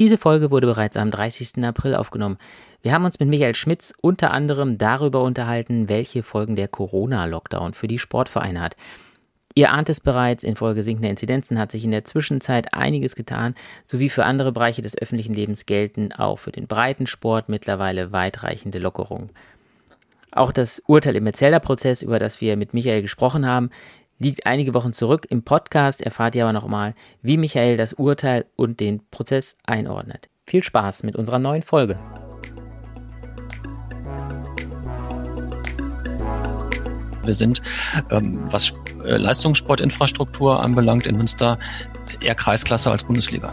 Diese Folge wurde bereits am 30. April aufgenommen. Wir haben uns mit Michael Schmitz unter anderem darüber unterhalten, welche Folgen der Corona-Lockdown für die Sportvereine hat. Ihr ahnt es bereits, infolge sinkender Inzidenzen hat sich in der Zwischenzeit einiges getan, sowie für andere Bereiche des öffentlichen Lebens gelten auch für den Breitensport mittlerweile weitreichende Lockerungen. Auch das Urteil im Metzelder-Prozess, über das wir mit Michael gesprochen haben, liegt einige Wochen zurück. Im Podcast erfahrt ihr aber nochmal, wie Michael das Urteil und den Prozess einordnet. Viel Spaß mit unserer neuen Folge. Wir sind, ähm, was äh, Leistungssportinfrastruktur anbelangt, in Münster eher Kreisklasse als Bundesliga.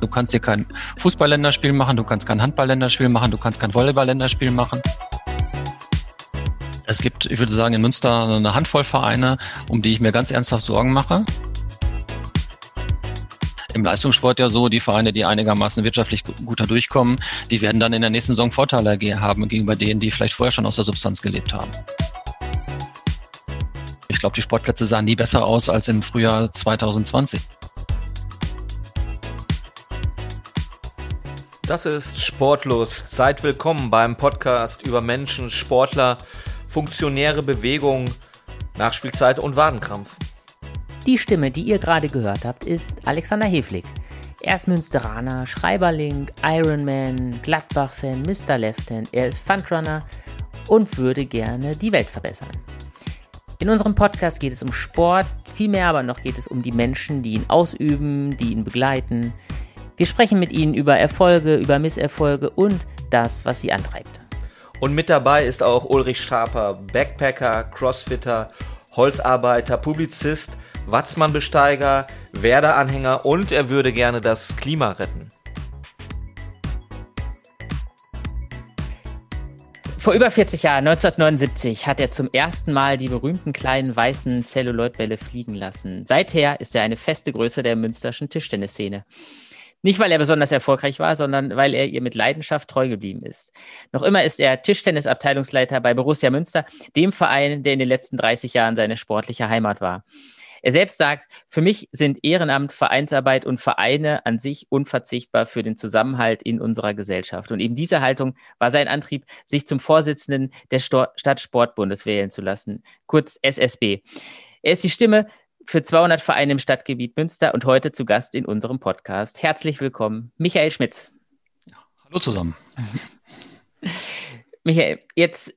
Du kannst hier kein Fußballländerspiel machen, du kannst kein Handballländerspiel machen, du kannst kein Volleyball-Länderspiel machen. Es gibt, ich würde sagen, in Münster eine Handvoll Vereine, um die ich mir ganz ernsthaft Sorgen mache. Im Leistungssport ja so, die Vereine, die einigermaßen wirtschaftlich guter durchkommen, die werden dann in der nächsten Saison Vorteile haben gegenüber denen, die vielleicht vorher schon aus der Substanz gelebt haben. Ich glaube, die Sportplätze sahen nie besser aus als im Frühjahr 2020. Das ist Sportlust. Seid willkommen beim Podcast über Menschen, Sportler, funktionäre Bewegung, Nachspielzeit und Wadenkrampf. Die Stimme, die ihr gerade gehört habt, ist Alexander Heflig. Er ist Münsteraner, Schreiberling, Ironman, Gladbach-Fan, Mr. Left-Hand. Er ist Fundrunner und würde gerne die Welt verbessern. In unserem Podcast geht es um Sport, vielmehr aber noch geht es um die Menschen, die ihn ausüben, die ihn begleiten, wir sprechen mit Ihnen über Erfolge, über Misserfolge und das, was Sie antreibt. Und mit dabei ist auch Ulrich Schaper, Backpacker, Crossfitter, Holzarbeiter, Publizist, Watzmann-Besteiger, Werder-Anhänger und er würde gerne das Klima retten. Vor über 40 Jahren, 1979, hat er zum ersten Mal die berühmten kleinen weißen Zelluloidbälle fliegen lassen. Seither ist er eine feste Größe der münsterschen Tischtennisszene. Nicht, weil er besonders erfolgreich war, sondern weil er ihr mit Leidenschaft treu geblieben ist. Noch immer ist er Tischtennisabteilungsleiter bei Borussia Münster, dem Verein, der in den letzten 30 Jahren seine sportliche Heimat war. Er selbst sagt, für mich sind Ehrenamt, Vereinsarbeit und Vereine an sich unverzichtbar für den Zusammenhalt in unserer Gesellschaft. Und eben diese Haltung war sein Antrieb, sich zum Vorsitzenden der Stadtsportbundes wählen zu lassen, kurz SSB. Er ist die Stimme für 200 Vereine im Stadtgebiet Münster und heute zu Gast in unserem Podcast. Herzlich willkommen, Michael Schmitz. Hallo zusammen. Michael, jetzt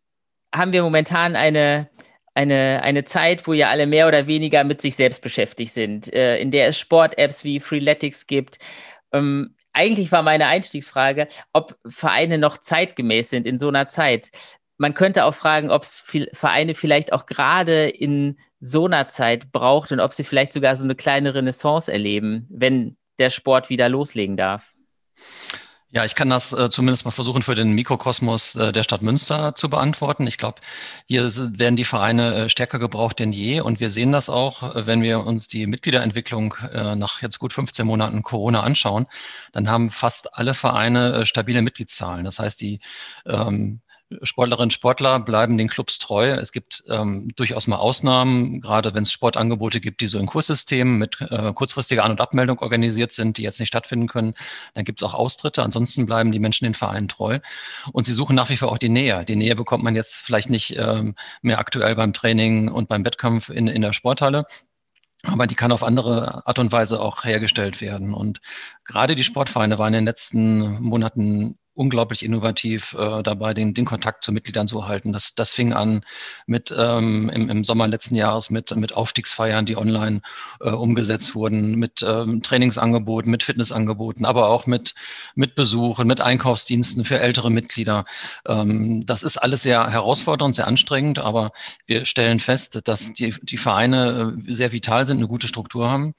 haben wir momentan eine, eine, eine Zeit, wo ja alle mehr oder weniger mit sich selbst beschäftigt sind, äh, in der es Sport-Apps wie Freeletics gibt. Ähm, eigentlich war meine Einstiegsfrage, ob Vereine noch zeitgemäß sind in so einer Zeit. Man könnte auch fragen, ob es Vereine vielleicht auch gerade in so einer Zeit braucht und ob sie vielleicht sogar so eine kleine Renaissance erleben, wenn der Sport wieder loslegen darf. Ja, ich kann das äh, zumindest mal versuchen für den Mikrokosmos äh, der Stadt Münster zu beantworten. Ich glaube, hier werden die Vereine äh, stärker gebraucht denn je und wir sehen das auch, äh, wenn wir uns die Mitgliederentwicklung äh, nach jetzt gut 15 Monaten Corona anschauen, dann haben fast alle Vereine äh, stabile Mitgliedszahlen. Das heißt, die ähm, Sportlerinnen und Sportler bleiben den Clubs treu. Es gibt ähm, durchaus mal Ausnahmen, gerade wenn es Sportangebote gibt, die so in Kurssystemen mit äh, kurzfristiger An- und Abmeldung organisiert sind, die jetzt nicht stattfinden können. Dann gibt es auch Austritte. Ansonsten bleiben die Menschen den Vereinen treu. Und sie suchen nach wie vor auch die Nähe. Die Nähe bekommt man jetzt vielleicht nicht ähm, mehr aktuell beim Training und beim Wettkampf in, in der Sporthalle. Aber die kann auf andere Art und Weise auch hergestellt werden. Und gerade die Sportvereine waren in den letzten Monaten unglaublich innovativ äh, dabei, den, den Kontakt zu Mitgliedern zu halten. Das, das fing an mit ähm, im, im Sommer letzten Jahres mit, mit Aufstiegsfeiern, die online äh, umgesetzt wurden, mit ähm, Trainingsangeboten, mit Fitnessangeboten, aber auch mit, mit Besuchen, mit Einkaufsdiensten für ältere Mitglieder. Ähm, das ist alles sehr herausfordernd, sehr anstrengend, aber wir stellen fest, dass die, die Vereine äh, sehr vital sind, eine gute Struktur haben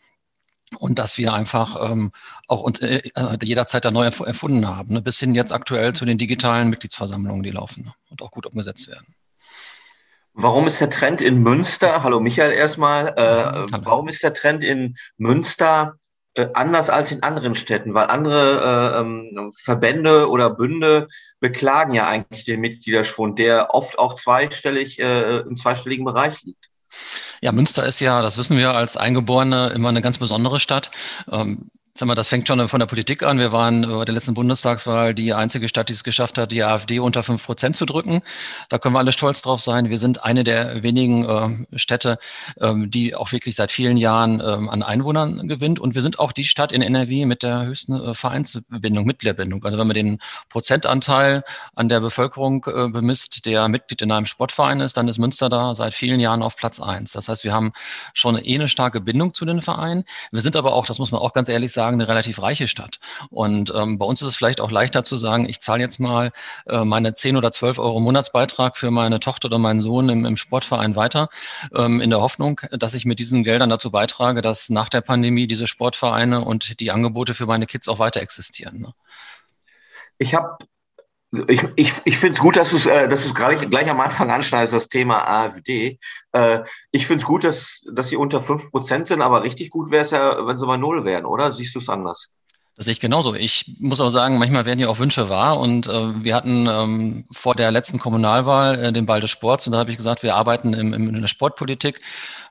und dass wir einfach ähm, auch uns äh, äh jederzeit da neu erfunden haben, ne? bis hin jetzt aktuell zu den digitalen Mitgliedsversammlungen, die laufen ne? und auch gut umgesetzt werden. Warum ist der Trend in Münster, hallo Michael erstmal, äh, warum ist der Trend in Münster äh, anders als in anderen Städten? Weil andere äh, ähm, Verbände oder Bünde beklagen ja eigentlich den Mitgliederschwund, der oft auch zweistellig äh, im zweistelligen Bereich liegt. Ja, Münster ist ja, das wissen wir als Eingeborene, immer eine ganz besondere Stadt. Ähm, Sag mal, das fängt schon von der Politik an. Wir waren bei der letzten Bundestagswahl die einzige Stadt, die es geschafft hat, die AfD unter fünf Prozent zu drücken. Da können wir alle stolz drauf sein. Wir sind eine der wenigen äh, Städte, ähm, die auch wirklich seit vielen Jahren ähm, an Einwohnern gewinnt. Und wir sind auch die Stadt in NRW mit der höchsten äh, Vereinsbindung, Mitgliederbindung. Also wenn man den Prozentanteil an der Bevölkerung äh, bemisst, der Mitglied in einem Sportverein ist, dann ist Münster da seit vielen Jahren auf Platz eins. Das heißt, wir haben schon eh eine starke Bindung zu den Vereinen. Wir sind aber auch, das muss man auch ganz ehrlich sagen, sagen, eine relativ reiche Stadt. Und ähm, bei uns ist es vielleicht auch leichter zu sagen, ich zahle jetzt mal äh, meine 10 oder 12 Euro Monatsbeitrag für meine Tochter oder meinen Sohn im, im Sportverein weiter, ähm, in der Hoffnung, dass ich mit diesen Geldern dazu beitrage, dass nach der Pandemie diese Sportvereine und die Angebote für meine Kids auch weiter existieren. Ne? Ich habe ich, ich, ich finde es gut, dass du es äh, dass gleich, gleich am Anfang anschneidest, das Thema AfD. Äh, ich finde es gut, dass, dass sie unter 5% sind, aber richtig gut wäre es ja, wenn sie mal null wären, oder? Siehst du es anders? Das sehe ich genauso. Ich muss auch sagen, manchmal werden ja auch Wünsche wahr. Und äh, wir hatten ähm, vor der letzten Kommunalwahl äh, den Ball des Sports. Und da habe ich gesagt, wir arbeiten im, im, in der Sportpolitik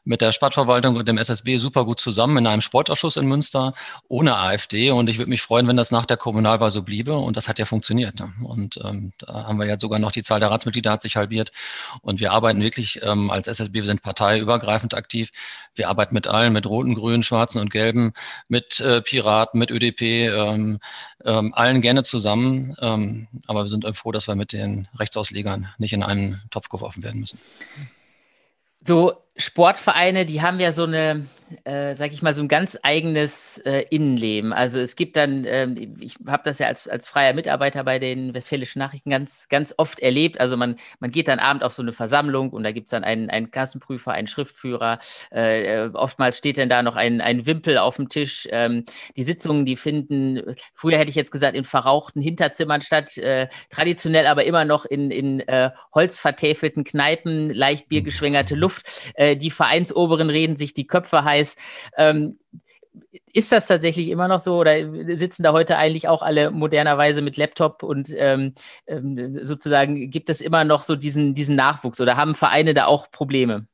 mit der Stadtverwaltung und dem SSB super gut zusammen in einem Sportausschuss in Münster ohne AfD. Und ich würde mich freuen, wenn das nach der Kommunalwahl so bliebe. Und das hat ja funktioniert. Ne? Und ähm, da haben wir jetzt sogar noch die Zahl der Ratsmitglieder hat sich halbiert. Und wir arbeiten wirklich ähm, als SSB, wir sind parteiübergreifend aktiv. Wir arbeiten mit allen, mit Roten, Grünen, Schwarzen und Gelben, mit äh, Piraten, mit ÖDP, ähm, ähm, allen gerne zusammen. Ähm, aber wir sind froh, dass wir mit den Rechtsauslegern nicht in einen Topf geworfen werden müssen. So Sportvereine, die haben ja so eine, äh, sag ich mal, so ein ganz eigenes äh, Innenleben. Also es gibt dann, ähm, ich habe das ja als, als freier Mitarbeiter bei den Westfälischen Nachrichten ganz, ganz oft erlebt. Also man, man geht dann abend auf so eine Versammlung und da gibt es dann einen, einen Kassenprüfer, einen Schriftführer. Äh, oftmals steht dann da noch ein, ein Wimpel auf dem Tisch. Ähm, die Sitzungen, die finden, früher hätte ich jetzt gesagt, in verrauchten Hinterzimmern statt, äh, traditionell aber immer noch in, in äh, holzvertäfelten Kneipen, leicht biergeschwängerte Luft äh, die Vereinsoberen reden sich die Köpfe heiß. Ähm, ist das tatsächlich immer noch so oder sitzen da heute eigentlich auch alle modernerweise mit Laptop und ähm, ähm, sozusagen gibt es immer noch so diesen, diesen Nachwuchs oder haben Vereine da auch Probleme?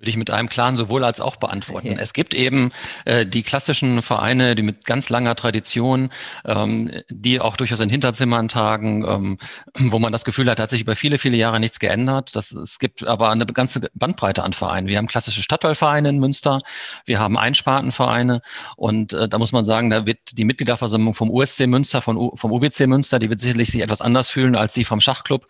Würde ich mit einem klaren sowohl als auch beantworten. Ja. Es gibt eben äh, die klassischen Vereine, die mit ganz langer Tradition, ähm, die auch durchaus in Hinterzimmern tagen, ähm, wo man das Gefühl hat, hat sich über viele, viele Jahre nichts geändert. Das, es gibt aber eine ganze Bandbreite an Vereinen. Wir haben klassische Stadtteilvereine in Münster, wir haben Einspartenvereine und äh, da muss man sagen, da wird die Mitgliederversammlung vom USC Münster, von, vom UBC Münster, die wird sicherlich sich etwas anders fühlen als die vom Schachclub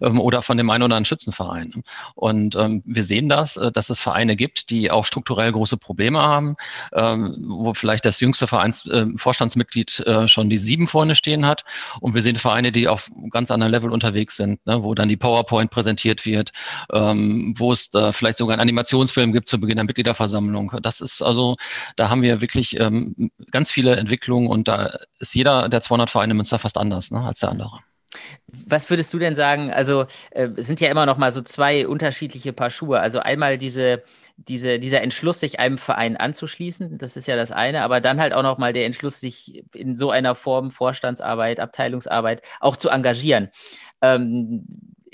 ähm, oder von dem einen oder anderen Schützenverein. Und ähm, wir sehen das, äh, dass es Vereine gibt, die auch strukturell große Probleme haben, ähm, wo vielleicht das jüngste Vereins, äh, Vorstandsmitglied äh, schon die sieben vorne stehen hat. Und wir sehen Vereine, die auf ganz anderen Level unterwegs sind, ne, wo dann die PowerPoint präsentiert wird, ähm, wo es da vielleicht sogar einen Animationsfilm gibt zu Beginn der Mitgliederversammlung. Das ist also, da haben wir wirklich ähm, ganz viele Entwicklungen und da ist jeder der 200 Vereine in Münster fast anders ne, als der andere. Was würdest du denn sagen? Also äh, sind ja immer noch mal so zwei unterschiedliche Paar Schuhe. Also einmal diese, diese, dieser Entschluss, sich einem Verein anzuschließen, das ist ja das eine, aber dann halt auch noch mal der Entschluss, sich in so einer Form Vorstandsarbeit, Abteilungsarbeit auch zu engagieren. Ähm,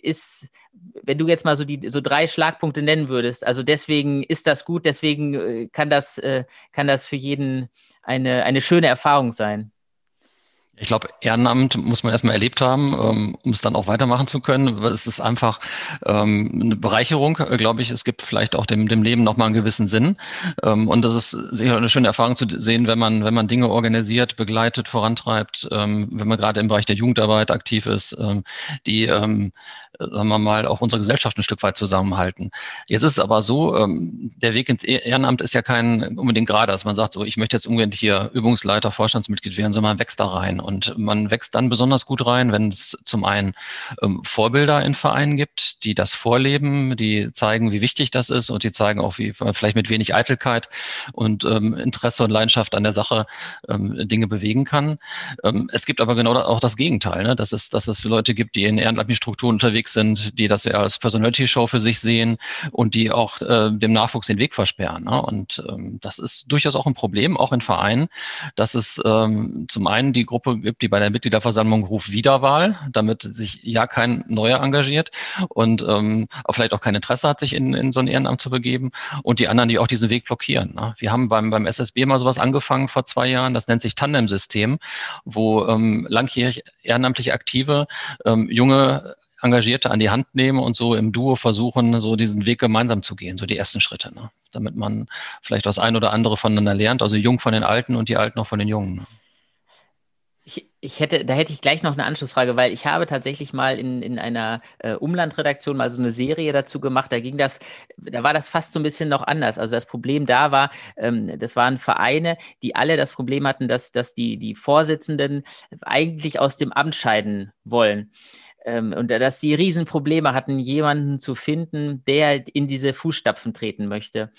ist, wenn du jetzt mal so die so drei Schlagpunkte nennen würdest, also deswegen ist das gut, deswegen äh, kann das, äh, kann das für jeden eine, eine schöne Erfahrung sein. Ich glaube, Ehrenamt muss man erstmal erlebt haben, ähm, um es dann auch weitermachen zu können. Es ist einfach ähm, eine Bereicherung, äh, glaube ich. Es gibt vielleicht auch dem, dem Leben nochmal einen gewissen Sinn. Ähm, und das ist sicher eine schöne Erfahrung zu sehen, wenn man, wenn man Dinge organisiert, begleitet, vorantreibt, wenn man gerade im Bereich der Jugendarbeit aktiv ist, die sagen wir mal, auch unsere Gesellschaft ein Stück weit zusammenhalten. Jetzt ist es aber so, der Weg ins Ehrenamt ist ja kein unbedingt gerade, dass man sagt, so, ich möchte jetzt unbedingt hier Übungsleiter, Vorstandsmitglied werden, sondern man wächst da rein. Und man wächst dann besonders gut rein, wenn es zum einen ähm, Vorbilder in Vereinen gibt, die das vorleben, die zeigen, wie wichtig das ist und die zeigen auch, wie vielleicht mit wenig Eitelkeit und ähm, Interesse und Leidenschaft an der Sache ähm, Dinge bewegen kann. Ähm, es gibt aber genau auch das Gegenteil, ne? dass, es, dass es Leute gibt, die in ehrenamtlichen Strukturen unterwegs sind, die das ja als Personality-Show für sich sehen und die auch äh, dem Nachwuchs den Weg versperren. Ne? Und ähm, das ist durchaus auch ein Problem, auch in Vereinen, dass es ähm, zum einen die Gruppe Gibt, die bei der Mitgliederversammlung ruft Wiederwahl, damit sich ja kein Neuer engagiert und ähm, auch vielleicht auch kein Interesse hat, sich in, in so ein Ehrenamt zu begeben. Und die anderen, die auch diesen Weg blockieren. Ne? Wir haben beim, beim SSB mal sowas angefangen vor zwei Jahren, das nennt sich Tandem-System, wo ähm, langjährig ehrenamtlich Aktive ähm, junge Engagierte an die Hand nehmen und so im Duo versuchen, so diesen Weg gemeinsam zu gehen, so die ersten Schritte, ne? damit man vielleicht das ein oder andere voneinander lernt, also jung von den Alten und die Alten auch von den Jungen. Ne? Ich, ich, hätte, da hätte ich gleich noch eine Anschlussfrage, weil ich habe tatsächlich mal in, in einer äh, Umlandredaktion mal so eine Serie dazu gemacht. Da ging das, da war das fast so ein bisschen noch anders. Also das Problem da war, ähm, das waren Vereine, die alle das Problem hatten, dass, dass die, die Vorsitzenden eigentlich aus dem Amt scheiden wollen ähm, und dass sie Riesenprobleme hatten, jemanden zu finden, der in diese Fußstapfen treten möchte.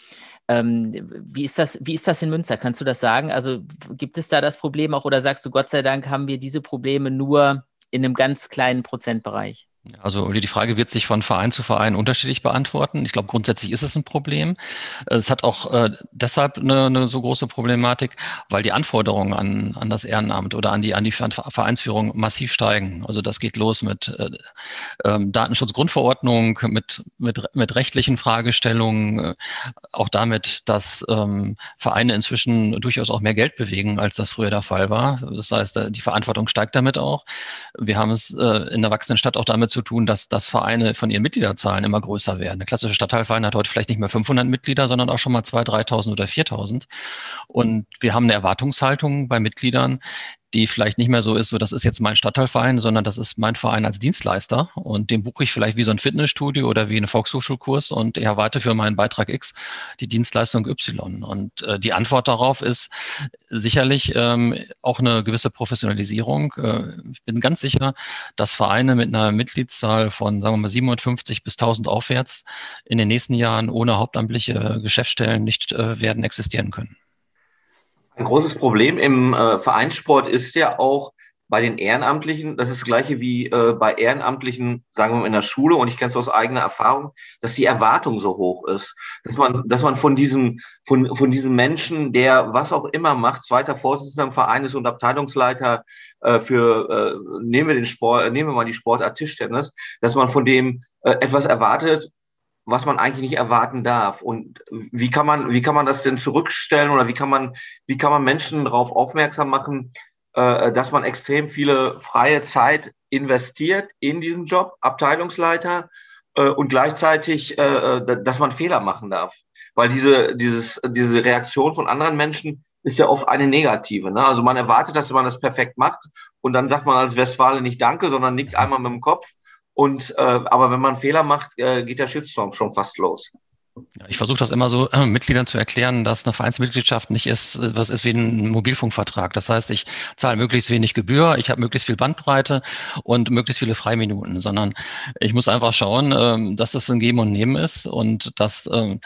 Ähm, wie, ist das, wie ist das in Münster? Kannst du das sagen? Also gibt es da das Problem auch oder sagst du, Gott sei Dank haben wir diese Probleme nur in einem ganz kleinen Prozentbereich? Also die Frage wird sich von Verein zu Verein unterschiedlich beantworten. Ich glaube, grundsätzlich ist es ein Problem. Es hat auch äh, deshalb eine, eine, so große Problematik, weil die Anforderungen an, an das Ehrenamt oder an die, an die Vereinsführung massiv steigen. Also das geht los mit äh, ähm, Datenschutzgrundverordnung, mit, mit, mit rechtlichen Fragestellungen, äh, auch damit, dass ähm, Vereine inzwischen durchaus auch mehr Geld bewegen, als das früher der Fall war. Das heißt, die Verantwortung steigt damit auch. Wir haben es äh, in der wachsenden Stadt auch damit zu tun, dass, dass Vereine von ihren Mitgliederzahlen immer größer werden. Der klassische Stadtteilverein hat heute vielleicht nicht mehr 500 Mitglieder, sondern auch schon mal 2.000, 3.000 oder 4.000. Und wir haben eine Erwartungshaltung bei Mitgliedern, die vielleicht nicht mehr so ist, so das ist jetzt mein Stadtteilverein, sondern das ist mein Verein als Dienstleister und den buche ich vielleicht wie so ein Fitnessstudio oder wie eine Volkshochschulkurs und ich erwarte für meinen Beitrag X die Dienstleistung Y. Und äh, die Antwort darauf ist sicherlich ähm, auch eine gewisse Professionalisierung. Äh, ich bin ganz sicher, dass Vereine mit einer Mitgliedszahl von, sagen wir mal, 750 bis 1000 aufwärts in den nächsten Jahren ohne hauptamtliche Geschäftsstellen nicht äh, werden existieren können. Ein großes Problem im äh, Vereinssport ist ja auch bei den Ehrenamtlichen, das ist das gleiche wie äh, bei Ehrenamtlichen, sagen wir mal in der Schule, und ich kenne es aus eigener Erfahrung, dass die Erwartung so hoch ist, dass man, dass man von diesem, von, von diesem Menschen, der was auch immer macht, zweiter Vorsitzender im Verein ist und Abteilungsleiter äh, für, äh, nehmen wir den Sport, nehmen wir mal die Sportart Tischtennis, dass man von dem äh, etwas erwartet, was man eigentlich nicht erwarten darf. Und wie kann man, wie kann man das denn zurückstellen oder wie kann man, wie kann man Menschen darauf aufmerksam machen, äh, dass man extrem viele freie Zeit investiert in diesen Job, Abteilungsleiter, äh, und gleichzeitig, äh, äh dass man Fehler machen darf. Weil diese, dieses, diese Reaktion von anderen Menschen ist ja oft eine negative. Ne? Also man erwartet, dass man das perfekt macht und dann sagt man als Westfale nicht Danke, sondern nickt einmal mit dem Kopf und äh, aber wenn man Fehler macht, äh, geht der Shitstorm schon fast los. Ich versuche das immer so äh, Mitgliedern zu erklären, dass eine Vereinsmitgliedschaft nicht ist, äh, was ist wie ein Mobilfunkvertrag. Das heißt, ich zahle möglichst wenig Gebühr, ich habe möglichst viel Bandbreite und möglichst viele Freiminuten, sondern ich muss einfach schauen, äh, dass das ein Geben und Nehmen ist und dass äh,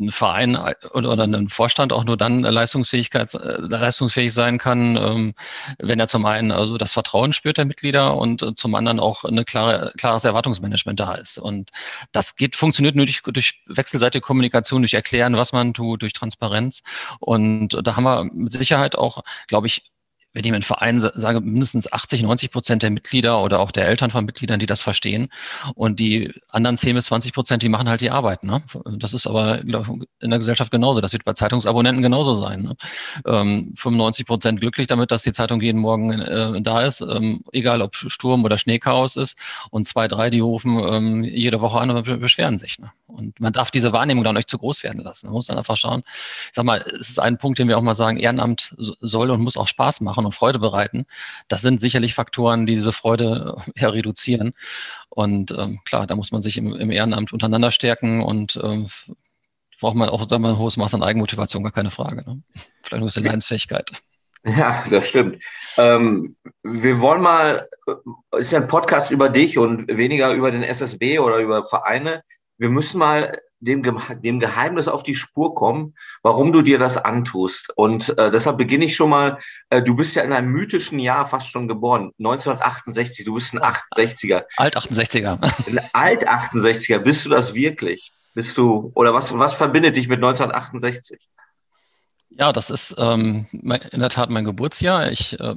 ein Verein oder, oder ein Vorstand auch nur dann Leistungsfähigkeit, äh, leistungsfähig sein kann, ähm, wenn er zum einen also das Vertrauen spürt der Mitglieder und äh, zum anderen auch eine klare, klares Erwartungsmanagement da ist. Und das geht, funktioniert nur durch, durch Wechsel wechselseitige Kommunikation, durch Erklären, was man tut, durch Transparenz. Und da haben wir mit Sicherheit auch, glaube ich, wenn ich einen Verein sage, mindestens 80, 90 Prozent der Mitglieder oder auch der Eltern von Mitgliedern, die das verstehen. Und die anderen 10 bis 20 Prozent, die machen halt die Arbeit. Ne? Das ist aber in der Gesellschaft genauso. Das wird bei Zeitungsabonnenten genauso sein. Ne? Ähm, 95 Prozent glücklich damit, dass die Zeitung jeden Morgen äh, da ist, ähm, egal ob Sturm oder Schneechaos ist. Und zwei, drei, die rufen ähm, jede Woche an und beschweren sich. Ne? Und man darf diese Wahrnehmung dann nicht zu groß werden lassen. Man muss dann einfach schauen. Ich sag mal, es ist ein Punkt, den wir auch mal sagen, Ehrenamt soll und muss auch Spaß machen und Freude bereiten. Das sind sicherlich Faktoren, die diese Freude ja, reduzieren. Und ähm, klar, da muss man sich im, im Ehrenamt untereinander stärken und ähm, braucht man auch sagen wir, ein hohes Maß an Eigenmotivation, gar keine Frage. Ne? Vielleicht nur eine Leidensfähigkeit. Ja, das stimmt. Ähm, wir wollen mal, äh, ist ja ein Podcast über dich und weniger über den SSB oder über Vereine. Wir müssen mal dem, dem Geheimnis auf die Spur kommen, warum du dir das antust. Und äh, deshalb beginne ich schon mal. Äh, du bist ja in einem mythischen Jahr fast schon geboren, 1968. Du bist ein 68er. Alt 68er. Ein Alt 68er. Bist du das wirklich? Bist du oder was? Was verbindet dich mit 1968? Ja, das ist ähm, in der Tat mein Geburtsjahr. Ich äh,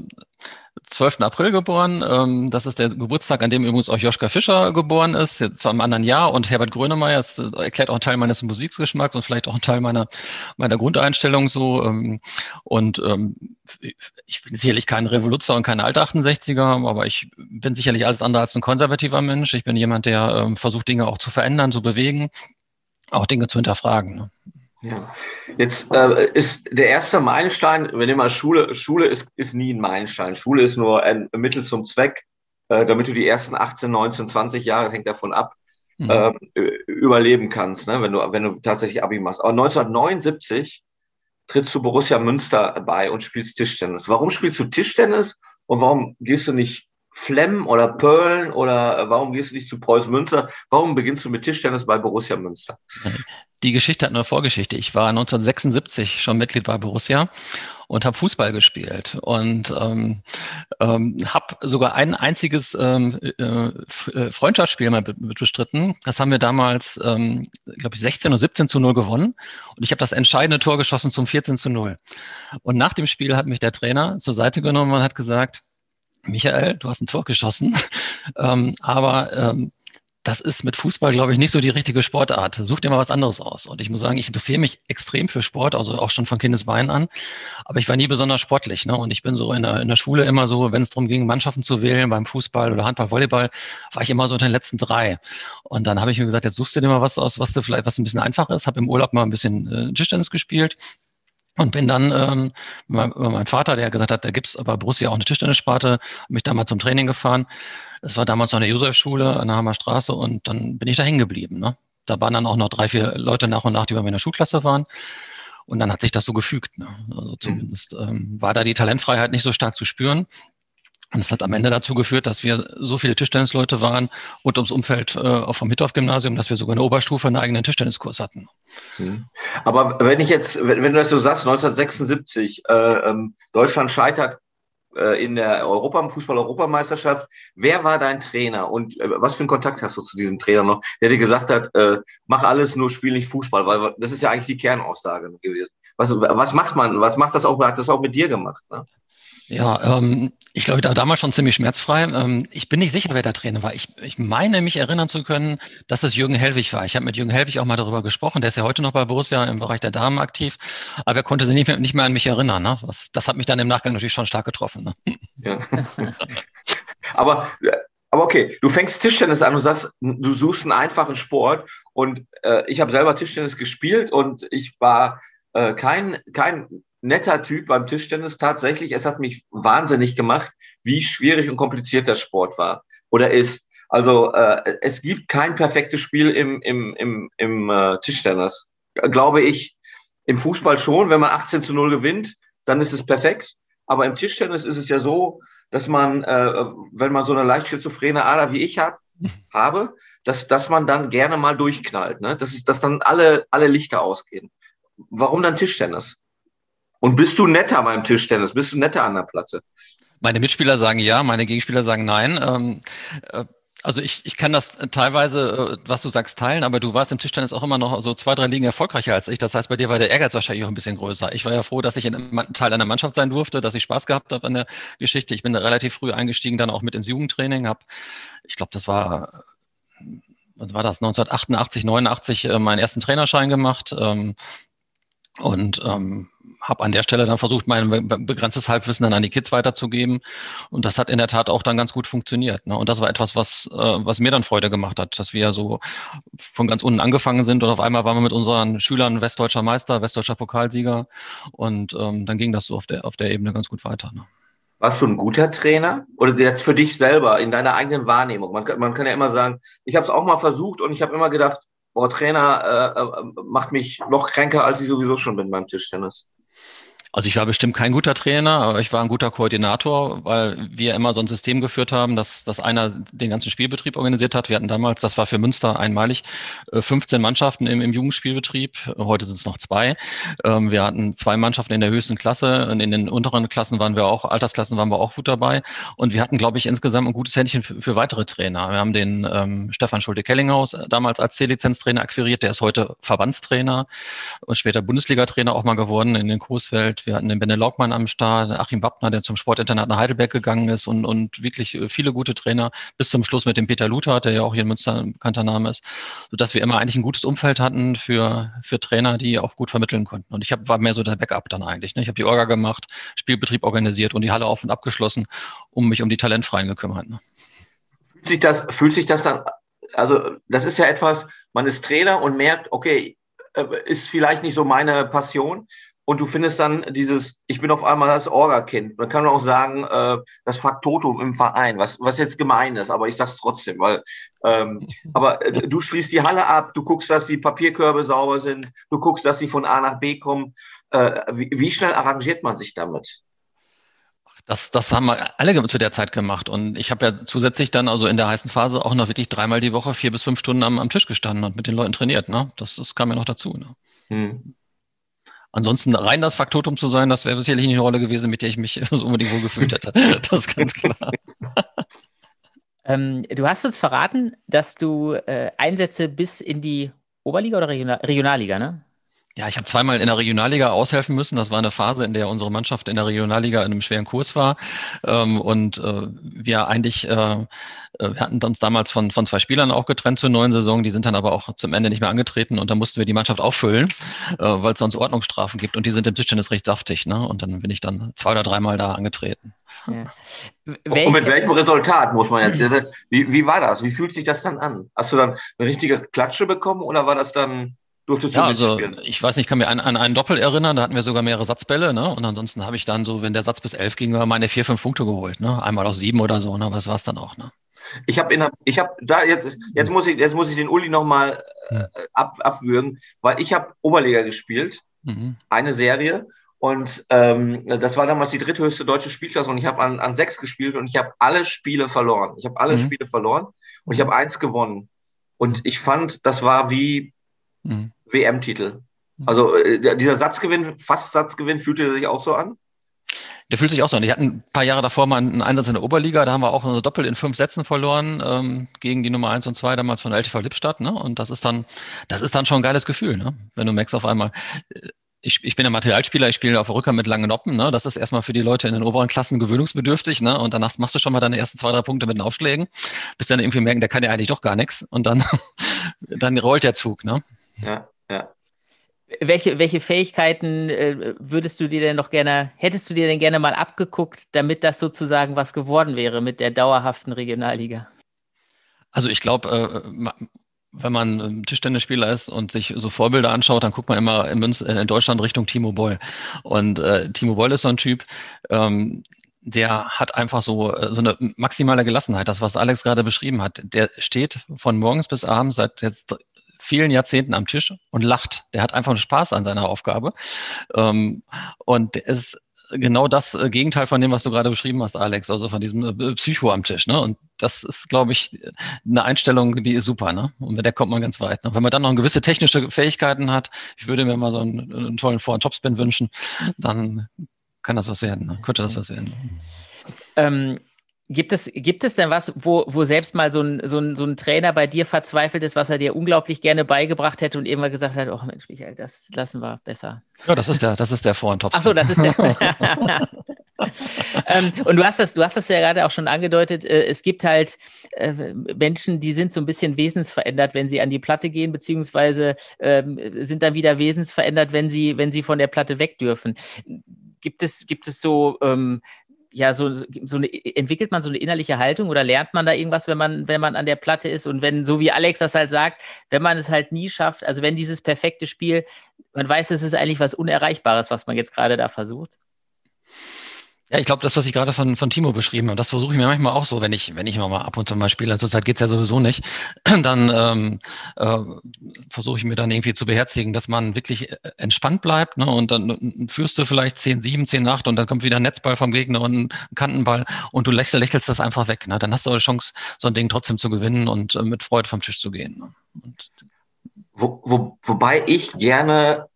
12. April geboren. Ähm, das ist der Geburtstag, an dem übrigens auch Joschka Fischer geboren ist, zwar im anderen Jahr. Und Herbert Grönemeyer, das äh, erklärt auch einen Teil meines Musikgeschmacks und vielleicht auch einen Teil meiner, meiner Grundeinstellung so. Ähm, und ähm, ich bin sicherlich kein Revoluzer und kein alter 68er, aber ich bin sicherlich alles andere als ein konservativer Mensch. Ich bin jemand, der versucht, Dinge auch zu verändern, zu bewegen, auch Dinge zu hinterfragen. Ja, jetzt äh, ist der erste Meilenstein, wenn ihr mal Schule, Schule ist, ist nie ein Meilenstein. Schule ist nur ein Mittel zum Zweck, äh, damit du die ersten 18, 19, 20 Jahre, hängt davon ab, mhm. äh, überleben kannst, ne? wenn, du, wenn du tatsächlich Abi machst. Aber 1979 trittst du Borussia Münster bei und spielst Tischtennis. Warum spielst du Tischtennis und warum gehst du nicht Flemm oder Pölln oder äh, warum gehst du nicht zu Preußen Münster? Warum beginnst du mit Tischtennis bei Borussia Münster? Die Geschichte hat eine Vorgeschichte. Ich war 1976 schon Mitglied bei Borussia und habe Fußball gespielt und ähm, ähm, habe sogar ein einziges ähm, äh, äh Freundschaftsspiel mal bestritten. Das haben wir damals, ähm, glaube ich, 16 oder 17 zu 0 gewonnen und ich habe das entscheidende Tor geschossen zum 14 zu 0. Und nach dem Spiel hat mich der Trainer zur Seite genommen und hat gesagt, Michael, du hast ein Tor geschossen, ähm, aber ähm, das ist mit Fußball, glaube ich, nicht so die richtige Sportart. Such dir mal was anderes aus. Und ich muss sagen, ich interessiere mich extrem für Sport, also auch schon von Kindesbeinen an. Aber ich war nie besonders sportlich. Ne? Und ich bin so in der, in der Schule immer so, wenn es darum ging, Mannschaften zu wählen, beim Fußball oder Handball, Volleyball, war ich immer so unter den letzten drei. Und dann habe ich mir gesagt, jetzt suchst du dir mal was aus, was du vielleicht, was ein bisschen einfacher ist. Habe im Urlaub mal ein bisschen äh, Tischtennis gespielt und bin dann ähm, mein, mein Vater, der gesagt hat, da gibt's aber Borussia auch eine Tischtennissparte, mich da mal zum Training gefahren. Es war damals noch eine Josefschule an der Hammer Straße und dann bin ich da hängen geblieben. Ne? Da waren dann auch noch drei, vier Leute nach und nach, die bei mir in der Schulklasse waren. Und dann hat sich das so gefügt. Ne? Also mhm. zumindest ähm, war da die Talentfreiheit nicht so stark zu spüren. Und es hat am Ende dazu geführt, dass wir so viele Tischtennisleute waren und ums Umfeld äh, auch vom Hittorf-Gymnasium, dass wir sogar in der Oberstufe einen eigenen Tischtenniskurs hatten. Mhm. Aber wenn ich jetzt, wenn, wenn, du das so sagst, 1976, äh, ähm, Deutschland scheitert äh, in der Europa, Fußball-Europameisterschaft. Wer war dein Trainer und äh, was für einen Kontakt hast du zu diesem Trainer noch, der dir gesagt hat, äh, mach alles, nur spiel nicht Fußball, weil das ist ja eigentlich die Kernaussage gewesen. Was, was macht man, was macht das auch, hat das auch mit dir gemacht? Ne? Ja, ähm, ich glaube, da damals schon ziemlich schmerzfrei. Ähm, ich bin nicht sicher, wer der Trainer war. Ich, ich meine, mich erinnern zu können, dass es Jürgen Helwig war. Ich habe mit Jürgen Helwig auch mal darüber gesprochen. Der ist ja heute noch bei Borussia im Bereich der Damen aktiv, aber er konnte sich nicht mehr, nicht mehr an mich erinnern. Ne? Was, das hat mich dann im Nachgang natürlich schon stark getroffen. Ne? Ja. aber aber okay, du fängst Tischtennis an, du sagst, du suchst einen einfachen Sport und äh, ich habe selber Tischtennis gespielt und ich war äh, kein, kein netter Typ beim Tischtennis tatsächlich. Es hat mich wahnsinnig gemacht, wie schwierig und kompliziert der Sport war oder ist. Also äh, es gibt kein perfektes Spiel im, im, im, im äh, Tischtennis. Glaube ich, im Fußball schon, wenn man 18 zu 0 gewinnt, dann ist es perfekt. Aber im Tischtennis ist es ja so, dass man, äh, wenn man so eine leicht schizophrene Ader wie ich hab, habe, dass, dass man dann gerne mal durchknallt. Ne? Das ist, dass dann alle, alle Lichter ausgehen. Warum dann Tischtennis? Und bist du netter beim Tischtennis? Bist du netter an der Platte? Meine Mitspieler sagen ja, meine Gegenspieler sagen nein. Ähm, äh, also ich, ich kann das teilweise, äh, was du sagst, teilen, aber du warst im Tischtennis auch immer noch so zwei, drei Ligen erfolgreicher als ich. Das heißt, bei dir war der Ehrgeiz wahrscheinlich auch ein bisschen größer. Ich war ja froh, dass ich in Teil einer Mannschaft sein durfte, dass ich Spaß gehabt habe an der Geschichte. Ich bin relativ früh eingestiegen, dann auch mit ins Jugendtraining. Hab, ich glaube, das war, was war das, 1988, 89 äh, meinen ersten Trainerschein gemacht. Ähm, und ähm, habe an der Stelle dann versucht, mein begrenztes Halbwissen dann an die Kids weiterzugeben. Und das hat in der Tat auch dann ganz gut funktioniert. Ne? Und das war etwas, was, äh, was mir dann Freude gemacht hat, dass wir so von ganz unten angefangen sind und auf einmal waren wir mit unseren Schülern westdeutscher Meister, westdeutscher Pokalsieger. Und ähm, dann ging das so auf der, auf der Ebene ganz gut weiter. Ne? Warst du ein guter Trainer? Oder jetzt für dich selber, in deiner eigenen Wahrnehmung? Man, man kann ja immer sagen, ich habe es auch mal versucht und ich habe immer gedacht, boah, Trainer äh, äh, macht mich noch kränker, als ich sowieso schon bin beim Tischtennis. Also ich war bestimmt kein guter Trainer, aber ich war ein guter Koordinator, weil wir immer so ein System geführt haben, dass, dass einer den ganzen Spielbetrieb organisiert hat. Wir hatten damals, das war für Münster einmalig, 15 äh, Mannschaften im, im Jugendspielbetrieb. Heute sind es noch zwei. Ähm, wir hatten zwei Mannschaften in der höchsten Klasse und in den unteren Klassen waren wir auch, Altersklassen waren wir auch gut dabei. Und wir hatten, glaube ich, insgesamt ein gutes Händchen für, für weitere Trainer. Wir haben den ähm, Stefan Schulte-Kellinghaus damals als C-Lizenztrainer akquiriert. Der ist heute Verbandstrainer und später Bundesliga-Trainer auch mal geworden in den Coesfeld Wir hatten den Benne Laugmann am Start, Achim Wappner, der zum Sportinternat nach Heidelberg gegangen ist und, und wirklich äh, viele gute Trainer bis zum Schluss mit dem Peter Luther, der ja auch hier in Münster ein bekannter Name ist, sodass wir immer eigentlich ein gutes Umfeld hatten für, für Trainer, die auch gut vermitteln konnten. Und ich hab, war mehr so der Backup dann eigentlich. Ne? Ich habe die Orga gemacht, Spielbetrieb organisiert und die Halle auf und abgeschlossen, um mich um die Talentfreien gekümmert. Ne? Fühlt sich das, fühlt sich das dann, also das ist ja etwas, man ist Trainer und merkt, okay, äh, ist vielleicht nicht so meine Passion. Und du findest dann dieses, ich bin auf einmal das Orga-Kind. Man kann auch sagen, äh, das Faktotum im Verein, was, was jetzt gemein ist, aber ich sag's trotzdem, weil, ähm, aber äh, du schließt die Halle ab, du guckst, dass die Papierkörbe sauber sind, du guckst, dass sie von A nach B kommen. Äh, wie, wie schnell arrangiert man sich damit? Das, das haben wir alle zu der Zeit gemacht. Und ich habe ja zusätzlich dann also in der heißen Phase auch noch wirklich dreimal die Woche vier bis fünf Stunden am, am Tisch gestanden und mit den Leuten trainiert. Ne? Das, das kam ja noch dazu. Ne? Hm. Ansonsten rein das Faktotum zu sein, das wäre sicherlich nicht eine Rolle gewesen, mit der ich mich so unbedingt wohl gefühlt hätte. Das ist ganz klar. ähm, du hast uns verraten, dass du äh, Einsätze bis in die Oberliga oder Regional Regionalliga, ne? Ja, ich habe zweimal in der Regionalliga aushelfen müssen. Das war eine Phase, in der unsere Mannschaft in der Regionalliga in einem schweren Kurs war. Ähm, und äh, wir eigentlich, äh, äh, wir hatten uns damals von, von zwei Spielern auch getrennt zur neuen Saison. Die sind dann aber auch zum Ende nicht mehr angetreten und da mussten wir die Mannschaft auffüllen, weil es sonst Ordnungsstrafen gibt. Und die sind im Tischtennis recht saftig. Ne? Und dann bin ich dann zwei oder dreimal da angetreten. Ja. Und mit welchem Resultat muss man jetzt? Wie, wie war das? Wie fühlt sich das dann an? Hast du dann eine richtige Klatsche bekommen oder war das dann Durftest ja, also ich weiß nicht, ich kann mir an, an einen Doppel erinnern, da hatten wir sogar mehrere Satzbälle, ne? Und ansonsten habe ich dann so, wenn der Satz bis elf ging, meine vier, fünf Punkte geholt, ne? Einmal aus sieben oder so, ne? Aber das war es dann auch, ne? Ich habe in ich habe da jetzt jetzt muss ich jetzt muss ich den Uli nochmal äh, ab, abwürgen, weil ich habe Oberliga gespielt, mhm. eine Serie und ähm, das war damals die dritthöchste deutsche Spielklasse und ich habe an, an sechs gespielt und ich habe alle Spiele verloren. Ich habe alle mhm. Spiele verloren und ich habe eins gewonnen. Und ich fand, das war wie mhm. WM-Titel. Also äh, dieser Satzgewinn, fast Satzgewinn, fühlte sich auch so an? Der fühlt sich auch so an. Ich hatte ein paar Jahre davor mal einen Einsatz in der Oberliga, da haben wir auch so doppelt in fünf Sätzen verloren ähm, gegen die Nummer eins und zwei damals von LTV Lippstadt. Ne? Und das ist dann, das ist dann schon ein geiles Gefühl, ne? wenn du merkst auf einmal, äh, ich, ich bin ja Materialspieler, ich spiele auf der Rücker mit langen Noppen. Ne? Das ist erstmal für die Leute in den oberen Klassen gewöhnungsbedürftig. Ne? Und danach machst du schon mal deine ersten zwei, drei Punkte mit den Aufschlägen, bis dann irgendwie merken, der kann ja eigentlich doch gar nichts. Und dann, dann rollt der Zug. Ne? Ja. Ja. Welche, welche Fähigkeiten äh, würdest du dir denn noch gerne, hättest du dir denn gerne mal abgeguckt, damit das sozusagen was geworden wäre mit der dauerhaften Regionalliga? Also ich glaube, äh, wenn man Tischtennisspieler ist und sich so Vorbilder anschaut, dann guckt man immer in, Münz, in Deutschland Richtung Timo Boll. Und äh, Timo Boll ist so ein Typ, ähm, der hat einfach so, äh, so eine maximale Gelassenheit, das, was Alex gerade beschrieben hat. Der steht von morgens bis abends seit jetzt vielen Jahrzehnten am Tisch und lacht. Der hat einfach Spaß an seiner Aufgabe. Ähm, und ist genau das äh, Gegenteil von dem, was du gerade beschrieben hast, Alex, also von diesem äh, Psycho am Tisch. Ne? Und das ist, glaube ich, eine Einstellung, die ist super. Ne? Und mit der kommt man ganz weit. Ne? Wenn man dann noch gewisse technische Fähigkeiten hat, ich würde mir mal so einen, einen tollen Vor- und Topspin wünschen, dann kann das was werden. Ne? Könnte das was werden. Ähm, Gibt es, gibt es denn was, wo, wo selbst mal so ein, so, ein, so ein Trainer bei dir verzweifelt ist, was er dir unglaublich gerne beigebracht hätte und irgendwann gesagt hat, oh Mensch, Michael, das lassen wir besser. Ja, das ist der, das ist der Vor- und. Ach so, das ist der. ähm, und du hast das, du hast das ja gerade auch schon angedeutet. Äh, es gibt halt äh, Menschen, die sind so ein bisschen wesensverändert, wenn sie an die Platte gehen, beziehungsweise ähm, sind dann wieder wesensverändert, wenn sie, wenn sie von der Platte weg dürfen. Gibt es, gibt es so ähm, ja, so, so eine, entwickelt man so eine innerliche Haltung oder lernt man da irgendwas, wenn man, wenn man an der Platte ist und wenn, so wie Alex das halt sagt, wenn man es halt nie schafft, also wenn dieses perfekte Spiel, man weiß, es ist eigentlich was Unerreichbares, was man jetzt gerade da versucht. Ja, ich glaube, das, was ich gerade von, von Timo beschrieben habe, das versuche ich mir manchmal auch so, wenn ich, wenn ich mal ab und zu mal spiele. Zurzeit geht's ja sowieso nicht. Dann ähm, äh, versuche ich mir dann irgendwie zu beherzigen, dass man wirklich äh, entspannt bleibt. Ne? Und dann führst du vielleicht 10, 7, 10, 8 und dann kommt wieder ein Netzball vom Gegner und ein Kantenball und du lächelst, lächelst das einfach weg. Ne? Dann hast du eine Chance, so ein Ding trotzdem zu gewinnen und äh, mit Freude vom Tisch zu gehen. Ne? Wo, wo, wobei ich gerne.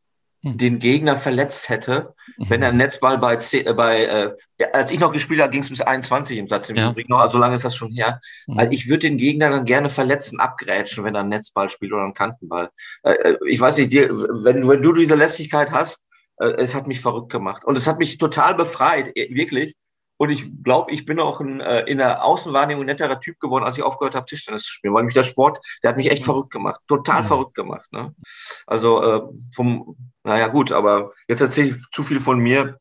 Den Gegner verletzt hätte, mhm. wenn der Netzball bei, äh, bei äh, als ich noch gespielt habe, ging es bis 21 im Satz im ja. Übrigen noch, also lange ist das schon her. Mhm. Also ich würde den Gegner dann gerne verletzen, abgrätschen, wenn er einen Netzball spielt oder einen Kantenball. Äh, äh ich weiß nicht, dir, wenn, wenn du diese Lässigkeit hast, äh, es hat mich verrückt gemacht. Und es hat mich total befreit, wirklich. Und ich glaube, ich bin auch ein, äh, in der Außenwahrnehmung ein netterer Typ geworden, als ich aufgehört habe, Tischtennis zu spielen. Weil mich der Sport, der hat mich echt verrückt gemacht. Total ja. verrückt gemacht. Ne? Also äh, vom, naja gut, aber jetzt erzähle ich zu viel von mir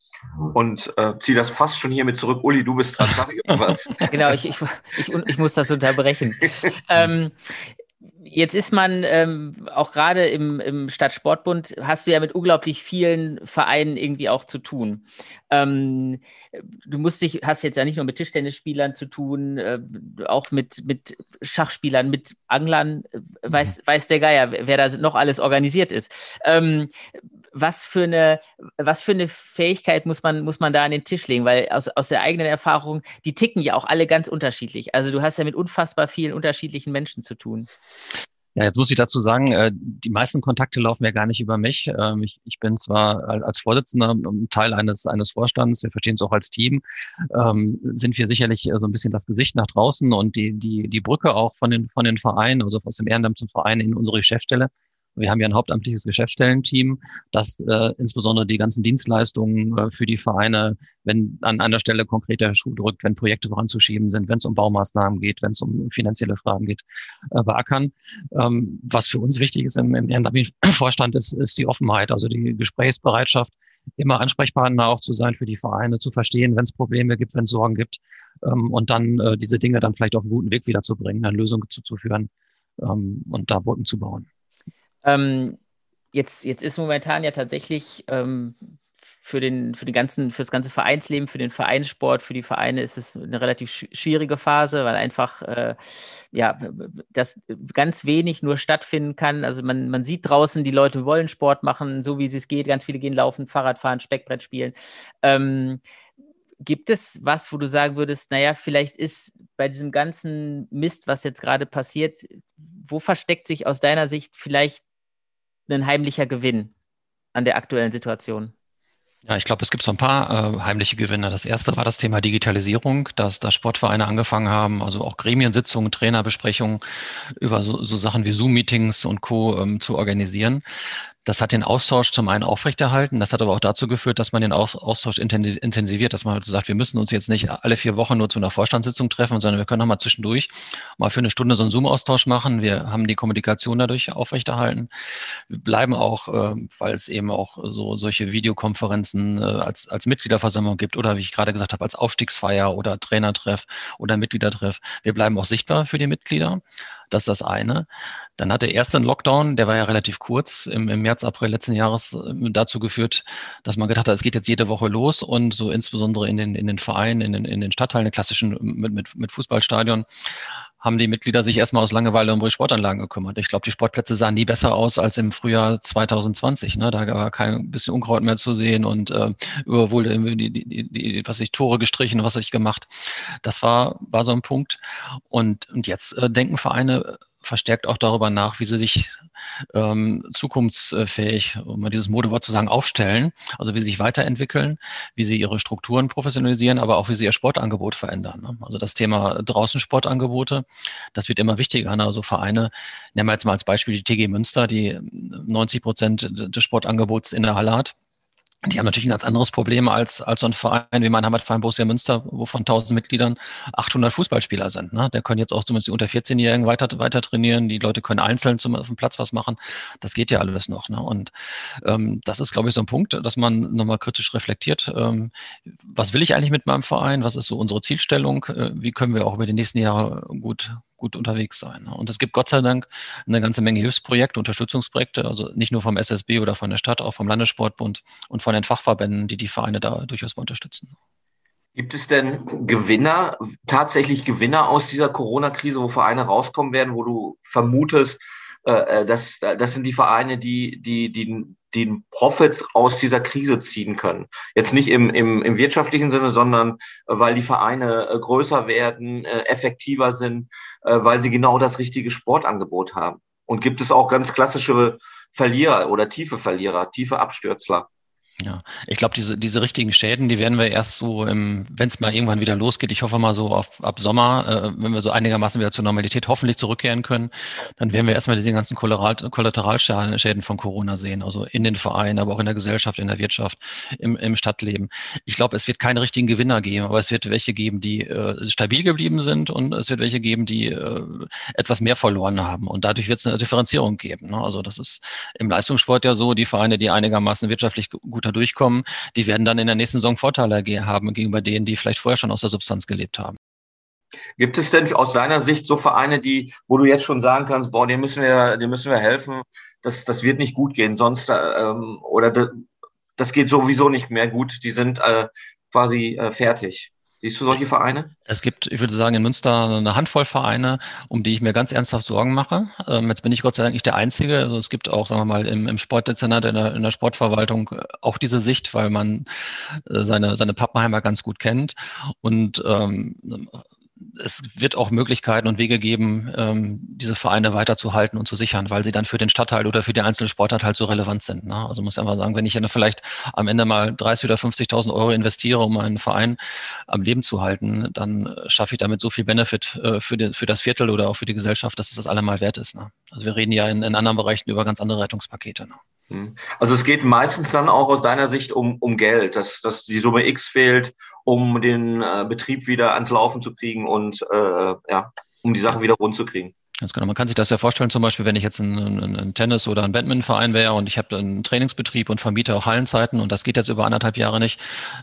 und äh, ziehe das fast schon hier mit zurück. Uli, du bist dran, sag irgendwas. genau, ich, ich, ich, ich, muss das unterbrechen. ähm, Jetzt ist man ähm, auch gerade im, im Stadtsportbund, hast du ja mit unglaublich vielen Vereinen irgendwie auch zu tun. Ähm, du musst dich, hast jetzt ja nicht nur mit Tischtennisspielern zu tun, äh, auch mit, mit Schachspielern, mit Anglern, äh, weiß, mhm. weiß der Geier, wer da noch alles organisiert ist. Ähm, was für eine, was für eine Fähigkeit muss man, muss man da an den Tisch legen? Weil aus, aus der eigenen Erfahrung, die ticken ja auch alle ganz unterschiedlich. Also du hast ja mit unfassbar vielen unterschiedlichen Menschen zu tun. Ja, jetzt muss ich dazu sagen, äh, die meisten Kontakte laufen ja gar nicht über mich. Ähm, ich, bin zwar als Vorsitzender Teil eines, eines Vorstands, wir verstehen es auch als Team, ähm, sind wir sicherlich äh, so ein bisschen das Gesicht nach draußen und die, die, die Brücke auch von den, von den Vereinen, also aus dem Ehrenamt zum Verein in unsere Geschäftsstelle. Wir haben ja ein hauptamtliches Geschäftsstellenteam, das äh, insbesondere die ganzen Dienstleistungen äh, für die Vereine, wenn an einer Stelle konkreter Schuh drückt, wenn Projekte voranzuschieben sind, wenn es um Baumaßnahmen geht, wenn es um finanzielle Fragen geht, äh, beackern. Ähm, was für uns wichtig ist im, im Vorstand ist, ist die Offenheit, also die Gesprächsbereitschaft, immer Ansprechpartner auch zu sein für die Vereine, zu verstehen, wenn es Probleme gibt, wenn es Sorgen gibt ähm, und dann äh, diese Dinge dann vielleicht auf einen guten Weg wiederzubringen, eine Lösung zuzuführen ähm, und da Brücken zu bauen. Ähm, jetzt, jetzt ist momentan ja tatsächlich ähm, für, den, für, den ganzen, für das ganze Vereinsleben, für den Vereinssport, für die Vereine ist es eine relativ schwierige Phase, weil einfach äh, ja, das ganz wenig nur stattfinden kann. Also man, man sieht draußen, die Leute wollen Sport machen, so wie es geht. Ganz viele gehen laufen, Fahrrad fahren, Speckbrett spielen. Ähm, gibt es was, wo du sagen würdest, naja, vielleicht ist bei diesem ganzen Mist, was jetzt gerade passiert, wo versteckt sich aus deiner Sicht vielleicht ein heimlicher Gewinn an der aktuellen Situation? Ja, ich glaube, es gibt so ein paar äh, heimliche Gewinne. Das erste war das Thema Digitalisierung, dass da Sportvereine angefangen haben, also auch Gremiensitzungen, Trainerbesprechungen über so, so Sachen wie Zoom-Meetings und Co. Ähm, zu organisieren. Das hat den Austausch zum einen aufrechterhalten. Das hat aber auch dazu geführt, dass man den Austausch intensiviert, dass man halt sagt, wir müssen uns jetzt nicht alle vier Wochen nur zu einer Vorstandssitzung treffen, sondern wir können auch mal zwischendurch mal für eine Stunde so einen Zoom-Austausch machen. Wir haben die Kommunikation dadurch aufrechterhalten. Wir bleiben auch, äh, weil es eben auch so solche Videokonferenzen äh, als, als Mitgliederversammlung gibt oder wie ich gerade gesagt habe, als Aufstiegsfeier oder Trainertreff oder Mitgliedertreff. Wir bleiben auch sichtbar für die Mitglieder. Das ist das eine. Dann hat der erste Lockdown, der war ja relativ kurz, im, im März, April letzten Jahres äh, dazu geführt, dass man gedacht hat, es geht jetzt jede Woche los und so insbesondere in den, in den Vereinen, in den, in den Stadtteilen, den klassischen mit, mit, mit Fußballstadion, haben die Mitglieder sich erstmal aus Langeweile um ihre Sportanlagen gekümmert. Ich glaube, die Sportplätze sahen nie besser aus als im Frühjahr 2020. Ne? Da war kein bisschen Unkraut mehr zu sehen und äh, überwohl die, die, die, die, was ich Tore gestrichen, was ich gemacht. Das war, war so ein Punkt. Und, und jetzt äh, denken Vereine verstärkt auch darüber nach, wie sie sich ähm, zukunftsfähig, um mal dieses Modewort zu sagen, aufstellen, also wie sie sich weiterentwickeln, wie sie ihre Strukturen professionalisieren, aber auch wie sie ihr Sportangebot verändern. Ne? Also das Thema draußen Sportangebote, das wird immer wichtiger. Ne? Also Vereine, nehmen wir jetzt mal als Beispiel die TG Münster, die 90 Prozent des Sportangebots in der Halle hat die haben natürlich ein ganz anderes Problem als, als so ein Verein wie mein Heimatverein Borussia Münster, wo von 1000 Mitgliedern 800 Fußballspieler sind. Ne? Der können jetzt auch zumindest die unter 14-Jährigen weiter, weiter trainieren. Die Leute können einzeln zum, auf dem Platz was machen. Das geht ja alles noch. Ne? Und ähm, das ist, glaube ich, so ein Punkt, dass man nochmal kritisch reflektiert. Ähm, was will ich eigentlich mit meinem Verein? Was ist so unsere Zielstellung? Äh, wie können wir auch über die nächsten Jahre gut gut unterwegs sein. Und es gibt Gott sei Dank eine ganze Menge Hilfsprojekte, Unterstützungsprojekte, also nicht nur vom SSB oder von der Stadt, auch vom Landessportbund und von den Fachverbänden, die die Vereine da durchaus unterstützen. Gibt es denn Gewinner, tatsächlich Gewinner aus dieser Corona-Krise, wo Vereine rauskommen werden, wo du vermutest, äh, äh das, das sind die Vereine, die, die, die den Profit aus dieser Krise ziehen können. Jetzt nicht im, im, im wirtschaftlichen Sinne, sondern äh, weil die Vereine größer werden, effektiver sind, weil sie genau das richtige Sportangebot haben. Und gibt es auch ganz klassische Verlierer oder tiefe Verlierer, tiefe Abstürzler? Ja, ich glaube, diese, diese richtigen Schäden, die werden wir erst so, wenn es mal irgendwann wieder losgeht, ich hoffe mal so auf, ab Sommer, äh, wenn wir so einigermaßen wieder zur Normalität hoffentlich zurückkehren können, dann werden wir erstmal diese ganzen Kollateralschäden von Corona sehen, also in den Vereinen, aber auch in der Gesellschaft, in der Wirtschaft, im, im Stadtleben. Ich glaube, es wird keine richtigen Gewinner geben, aber es wird welche geben, die äh, stabil geblieben sind und es wird welche geben, die äh, etwas mehr verloren haben. Und dadurch wird es eine Differenzierung geben. Ne? Also das ist im Leistungssport ja so, die Vereine, die einigermaßen wirtschaftlich gut da durchkommen, die werden dann in der nächsten Saison Vorteile haben gegenüber denen, die vielleicht vorher schon aus der Substanz gelebt haben. Gibt es denn aus seiner Sicht so Vereine, die, wo du jetzt schon sagen kannst, boah, denen müssen wir, denen müssen wir helfen, das, das wird nicht gut gehen, sonst ähm, oder das, das geht sowieso nicht mehr gut, die sind äh, quasi äh, fertig. Siehst du solche Vereine? Es gibt, ich würde sagen, in Münster eine Handvoll Vereine, um die ich mir ganz ernsthaft Sorgen mache. Ähm, jetzt bin ich Gott sei Dank nicht der Einzige. Also es gibt auch, sagen wir mal, im, im Sportdezernat, in der, in der Sportverwaltung auch diese Sicht, weil man äh, seine, seine Pappenheimer ganz gut kennt. Und ähm, es wird auch Möglichkeiten und Wege geben, ähm, diese Vereine weiterzuhalten und zu sichern, weil sie dann für den Stadtteil oder für die einzelne Sportart halt so relevant sind. Ne? Also muss ich einfach sagen, wenn ich dann vielleicht am Ende mal 30 oder 50.000 Euro investiere, um einen Verein am Leben zu halten, dann schaffe ich damit so viel Benefit äh, für, die, für das Viertel oder auch für die Gesellschaft, dass es das allemal wert ist. Ne? Also wir reden ja in, in anderen Bereichen über ganz andere Rettungspakete. Ne? Hm. Also es geht meistens dann auch aus deiner Sicht um, um Geld, dass, dass die Summe X fehlt, um den äh, Betrieb wieder ans Laufen zu kriegen und äh, ja, um die Sache wieder rund zu kriegen. Ganz genau. Man kann sich das ja vorstellen, zum Beispiel, wenn ich jetzt ein, ein, ein Tennis- oder ein Badmintonverein wäre und ich habe einen Trainingsbetrieb und vermiete auch Hallenzeiten und das geht jetzt über anderthalb Jahre nicht,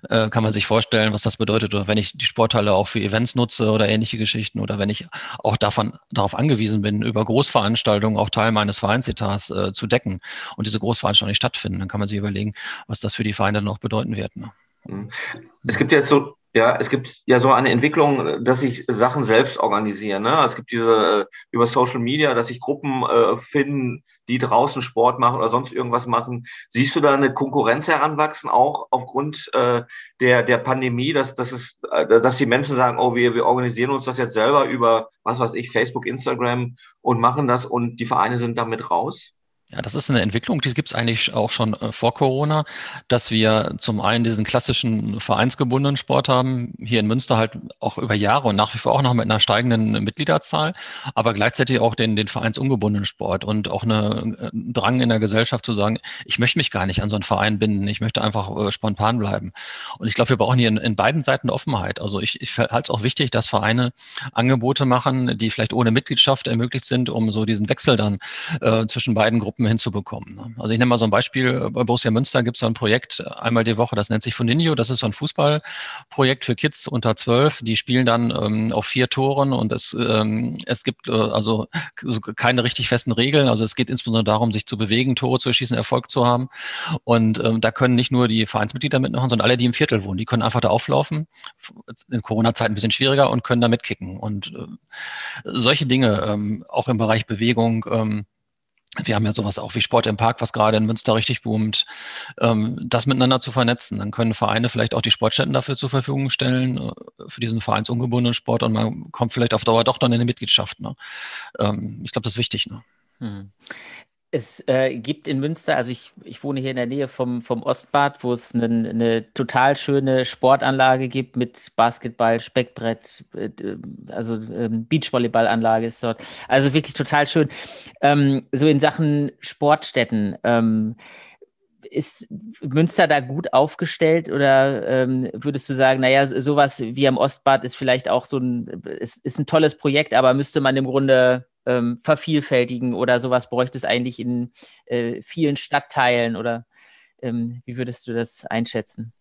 äh, kann man sich vorstellen, was das bedeutet. Oder wenn ich die Sporthalle auch für Events nutze oder ähnliche Geschichten oder wenn ich auch davon, darauf angewiesen bin, über Großveranstaltungen auch Teil meines Vereinsetats äh, zu decken und diese Großveranstaltungen nicht stattfinden, dann kann man sich überlegen, was das für die Vereine dann auch bedeuten wird. Ne? Mhm. Es gibt jetzt so ja, es gibt ja so eine Entwicklung, dass sich Sachen selbst organisieren. Ne? Es gibt diese äh, über Social Media, dass sich Gruppen äh, finden, die draußen Sport machen oder sonst irgendwas machen. Siehst du da eine Konkurrenz heranwachsen, auch aufgrund äh, der, der Pandemie, dass, dass, es, äh, dass die Menschen sagen, oh, wir, wir organisieren uns das jetzt selber über, was weiß ich, Facebook, Instagram und machen das und die Vereine sind damit raus? Ja, das ist eine Entwicklung, die gibt es eigentlich auch schon äh, vor Corona, dass wir zum einen diesen klassischen vereinsgebundenen Sport haben, hier in Münster halt auch über Jahre und nach wie vor auch noch mit einer steigenden Mitgliederzahl, aber gleichzeitig auch den, den vereinsungebundenen Sport und auch eine, äh, Drang in der Gesellschaft zu sagen, ich möchte mich gar nicht an so einen Verein binden, ich möchte einfach äh, spontan bleiben. Und ich glaube, wir brauchen hier in, in beiden Seiten Offenheit. Also ich, ich halte es auch wichtig, dass Vereine Angebote machen, die vielleicht ohne Mitgliedschaft ermöglicht sind, um so diesen Wechsel dann äh, zwischen beiden Gruppen Gruppen hinzubekommen. Ne? Also ich nehme mal so ein Beispiel. Bei Borussia Münster gibt es so ein Projekt einmal die Woche, das nennt sich Funinho. Das ist so ein Fußballprojekt für Kids unter zwölf. Die spielen dann ähm, auf vier Toren und es, ähm, es gibt äh, also keine richtig festen Regeln. Also es geht insbesondere darum, sich zu bewegen, Tore zu erschießen, Erfolg zu haben. Und ähm, da können nicht nur die Vereinsmitglieder mitmachen, sondern alle, die im Viertel wohnen. Die können einfach da auflaufen. In Corona-Zeiten ein bisschen schwieriger und können da mitkicken. Und äh, solche Dinge, ähm, auch im Bereich Bewegung, ähm, wir haben ja sowas auch wie Sport im Park, was gerade in Münster richtig boomt, ähm, das miteinander zu vernetzen. Dann können Vereine vielleicht auch die Sportstätten dafür zur Verfügung stellen, äh, für diesen vereinsungebundenen Sport und man kommt vielleicht auf Dauer doch dann in eine Mitgliedschaft. Ne? Ähm, ich glaube, das ist wichtig. Ne? Hm. Es äh, gibt in Münster, also ich, ich wohne hier in der Nähe vom, vom Ostbad, wo es eine, eine total schöne Sportanlage gibt mit Basketball, Speckbrett, äh, also ähm, Beachvolleyballanlage ist dort. Also wirklich total schön. Ähm, so in Sachen Sportstätten. Ähm, ist Münster da gut aufgestellt oder ähm, würdest du sagen, naja, sowas wie am Ostbad ist vielleicht auch so ein, ist, ist ein tolles Projekt, aber müsste man im Grunde ähm, vervielfältigen oder sowas bräuchte es eigentlich in äh, vielen Stadtteilen oder ähm, wie würdest du das einschätzen?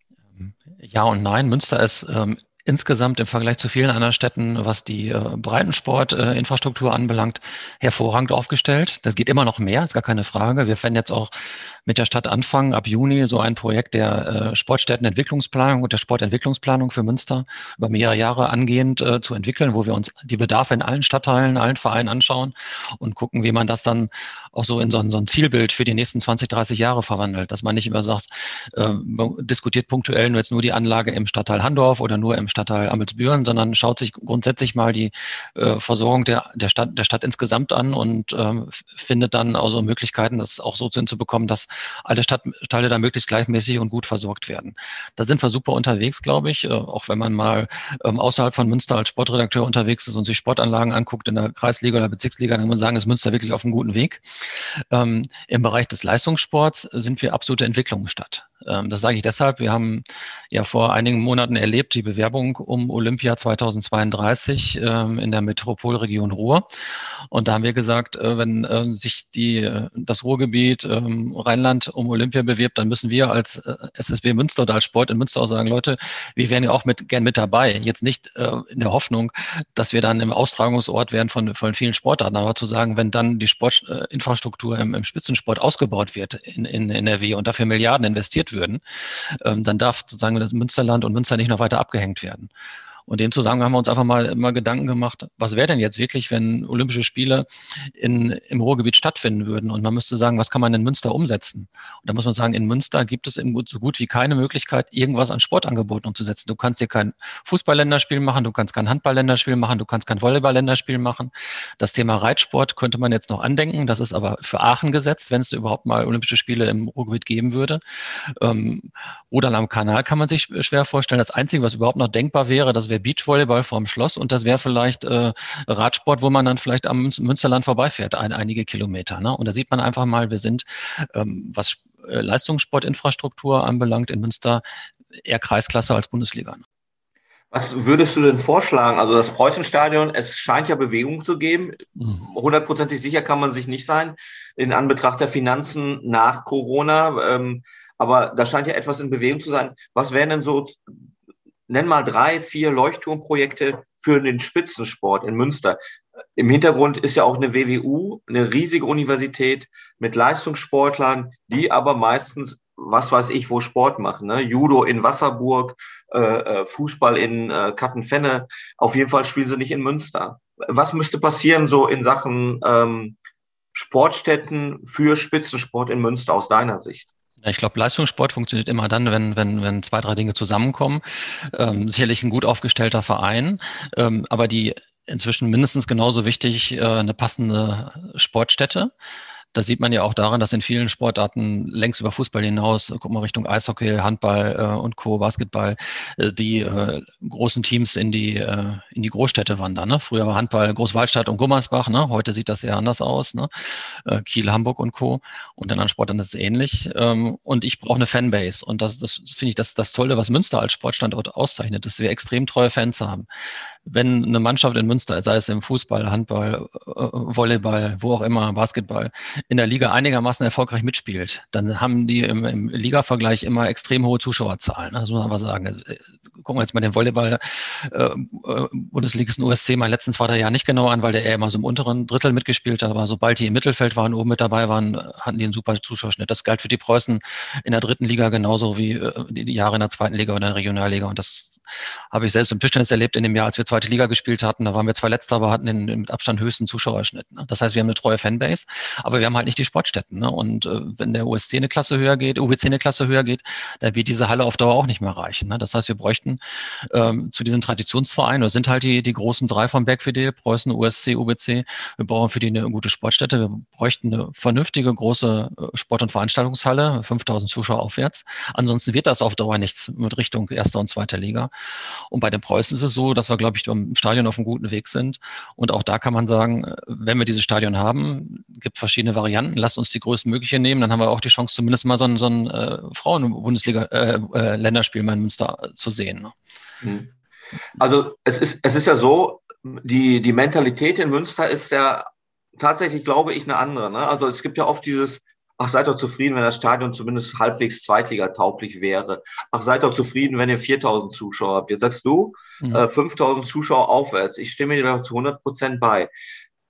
Ja und nein. Münster ist ähm, insgesamt im Vergleich zu vielen anderen Städten, was die äh, Breitensportinfrastruktur äh, anbelangt, hervorragend aufgestellt. Das geht immer noch mehr, ist gar keine Frage. Wir werden jetzt auch mit der Stadt anfangen, ab Juni so ein Projekt der äh, Sportstättenentwicklungsplanung und der Sportentwicklungsplanung für Münster über mehrere Jahre angehend äh, zu entwickeln, wo wir uns die Bedarfe in allen Stadtteilen, allen Vereinen anschauen und gucken, wie man das dann auch so in so ein, so ein Zielbild für die nächsten 20, 30 Jahre verwandelt, dass man nicht immer sagt, äh, diskutiert punktuell nur jetzt nur die Anlage im Stadtteil Handorf oder nur im Stadtteil Amelsbüren, sondern schaut sich grundsätzlich mal die äh, Versorgung der, der, Stadt, der Stadt insgesamt an und ähm, findet dann also Möglichkeiten, das auch so hinzubekommen, dass alle Stadtteile da möglichst gleichmäßig und gut versorgt werden. Da sind wir super unterwegs, glaube ich, äh, auch wenn man mal ähm, außerhalb von Münster als Sportredakteur unterwegs ist und sich Sportanlagen anguckt in der Kreisliga oder Bezirksliga, dann muss man sagen, ist Münster wirklich auf einem guten Weg. Ähm, Im Bereich des Leistungssports sind wir absolute Entwicklungsstadt. Ähm, das sage ich deshalb. Wir haben ja vor einigen Monaten erlebt die Bewerbung um Olympia 2032 ähm, in der Metropolregion Ruhr. Und da haben wir gesagt, äh, wenn äh, sich die, äh, das Ruhrgebiet ähm, Rheinland um Olympia bewirbt, dann müssen wir als SSB Münster oder als Sport in Münster auch sagen, Leute, wir wären ja auch mit, gern mit dabei. Jetzt nicht in der Hoffnung, dass wir dann im Austragungsort werden von, von vielen Sportarten, aber zu sagen, wenn dann die Sportinfrastruktur im, im Spitzensport ausgebaut wird in, in NRW und dafür Milliarden investiert würden, ähm, dann darf sozusagen das Münsterland und Münster nicht noch weiter abgehängt werden. Und in dem Zusammenhang haben wir uns einfach mal, mal Gedanken gemacht, was wäre denn jetzt wirklich, wenn Olympische Spiele in, im Ruhrgebiet stattfinden würden? Und man müsste sagen, was kann man in Münster umsetzen? Und da muss man sagen, in Münster gibt es so gut wie keine Möglichkeit, irgendwas an Sportangeboten umzusetzen. Du kannst hier kein Fußballländerspiel machen, du kannst kein Handballländerspiel machen, du kannst kein Volleyball-Länderspiel machen. Das Thema Reitsport könnte man jetzt noch andenken. Das ist aber für Aachen gesetzt, wenn es überhaupt mal Olympische Spiele im Ruhrgebiet geben würde. Ähm, Rudern am Kanal kann man sich schwer vorstellen. Das Einzige, was überhaupt noch denkbar wäre, das wäre Beachvolleyball vorm Schloss und das wäre vielleicht äh, Radsport, wo man dann vielleicht am Münsterland vorbeifährt, ein, einige Kilometer. Ne? Und da sieht man einfach mal, wir sind, ähm, was äh, Leistungssportinfrastruktur anbelangt, in Münster eher Kreisklasse als Bundesliga. Ne? Was würdest du denn vorschlagen? Also das Preußenstadion, es scheint ja Bewegung zu geben. Mhm. Hundertprozentig sicher kann man sich nicht sein in Anbetracht der Finanzen nach Corona. Ähm, aber da scheint ja etwas in Bewegung zu sein. Was wären denn so nenn mal drei, vier Leuchtturmprojekte für den Spitzensport in Münster. Im Hintergrund ist ja auch eine WWU, eine riesige Universität mit Leistungssportlern, die aber meistens, was weiß ich, wo Sport machen. Ne? Judo in Wasserburg, äh, äh Fußball in äh, Kattenfenne. Auf jeden Fall spielen sie nicht in Münster. Was müsste passieren so in Sachen ähm, Sportstätten für Spitzensport in Münster aus deiner Sicht? Ich glaube, Leistungssport funktioniert immer dann, wenn, wenn, wenn zwei, drei Dinge zusammenkommen. Ähm, sicherlich ein gut aufgestellter Verein, ähm, aber die inzwischen mindestens genauso wichtig äh, eine passende Sportstätte. Das sieht man ja auch daran, dass in vielen Sportarten längst über Fußball hinaus, guck mal Richtung Eishockey, Handball äh, und Co., Basketball, äh, die äh, großen Teams in die, äh, in die Großstädte wandern. Ne? Früher war Handball Großwaldstadt und Gummersbach, ne? heute sieht das eher anders aus. Ne? Äh, Kiel, Hamburg und Co. Und in anderen Sportarten ist es ähnlich. Ähm, und ich brauche eine Fanbase. Und das, das finde ich das, das Tolle, was Münster als Sportstandort auszeichnet, dass wir extrem treue Fans haben wenn eine Mannschaft in Münster, sei es im Fußball, Handball, äh, Volleyball, wo auch immer, Basketball, in der Liga einigermaßen erfolgreich mitspielt, dann haben die im, im Liga-Vergleich immer extrem hohe Zuschauerzahlen. Das muss man aber sagen gucken wir jetzt mal den Volleyball äh, äh Bundesligisten USC mal letzten zwei, drei Jahren nicht genau an, weil der eher immer so im unteren Drittel mitgespielt hat, aber sobald die im Mittelfeld waren, oben mit dabei waren, hatten die einen super Zuschauerschnitt. Das galt für die Preußen in der dritten Liga genauso wie äh, die Jahre in der zweiten Liga oder in der Regionalliga. Und das habe ich selbst im Tischtennis erlebt in dem Jahr, als wir zweite Liga gespielt hatten. Da waren wir zwar letzter, aber hatten den, den mit Abstand höchsten Zuschauerschnitt. Ne? Das heißt, wir haben eine treue Fanbase, aber wir haben halt nicht die Sportstätten. Ne? Und äh, wenn der USC eine Klasse höher geht, UBC eine Klasse höher geht, dann wird diese Halle auf Dauer auch nicht mehr reichen. Ne? Das heißt, wir bräuchten ähm, zu diesen Traditionsvereinen, das sind halt die, die großen drei von Bergfidel, Preußen, USC, UBC. Wir brauchen für die eine gute Sportstätte. Wir bräuchten eine vernünftige große äh, Sport- und Veranstaltungshalle, 5000 Zuschauer aufwärts. Ansonsten wird das auf Dauer nichts mit Richtung erster und zweiter Liga. Und bei den Preußen ist es so, dass wir, glaube ich, im Stadion auf einem guten Weg sind. Und auch da kann man sagen, äh, wenn wir dieses Stadion haben, gibt verschiedene Varianten. Lasst uns die größtmögliche nehmen, dann haben wir auch die Chance, zumindest mal so ein, so ein äh, Frauen-Bundesliga-Länderspiel äh, äh, in Münster zu sehen. Ne? Mhm. Also es ist, es ist ja so, die, die Mentalität in Münster ist ja tatsächlich, glaube ich, eine andere. Ne? Also es gibt ja oft dieses, ach, seid doch zufrieden, wenn das Stadion zumindest halbwegs zweitligatauglich wäre. Ach, seid doch zufrieden, wenn ihr 4000 Zuschauer habt. Jetzt sagst du, mhm. äh, 5000 Zuschauer aufwärts. Ich stimme dir zu 100 Prozent bei.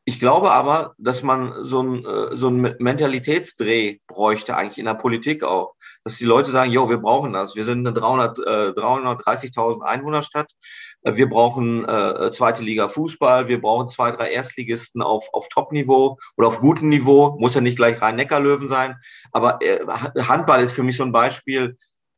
Ich glaube aber, dass man so ein, äh, so Mentalitätsdreh bräuchte, eigentlich in der Politik auch. Dass die Leute sagen, jo, wir brauchen das. Wir sind eine 300, äh, 330.000 Einwohnerstadt. Wir brauchen äh, zweite Liga Fußball. Wir brauchen zwei, drei Erstligisten auf, auf Top-Niveau oder auf gutem Niveau. Muss ja nicht gleich rein Neckarlöwen sein. Aber äh, Handball ist für mich so ein Beispiel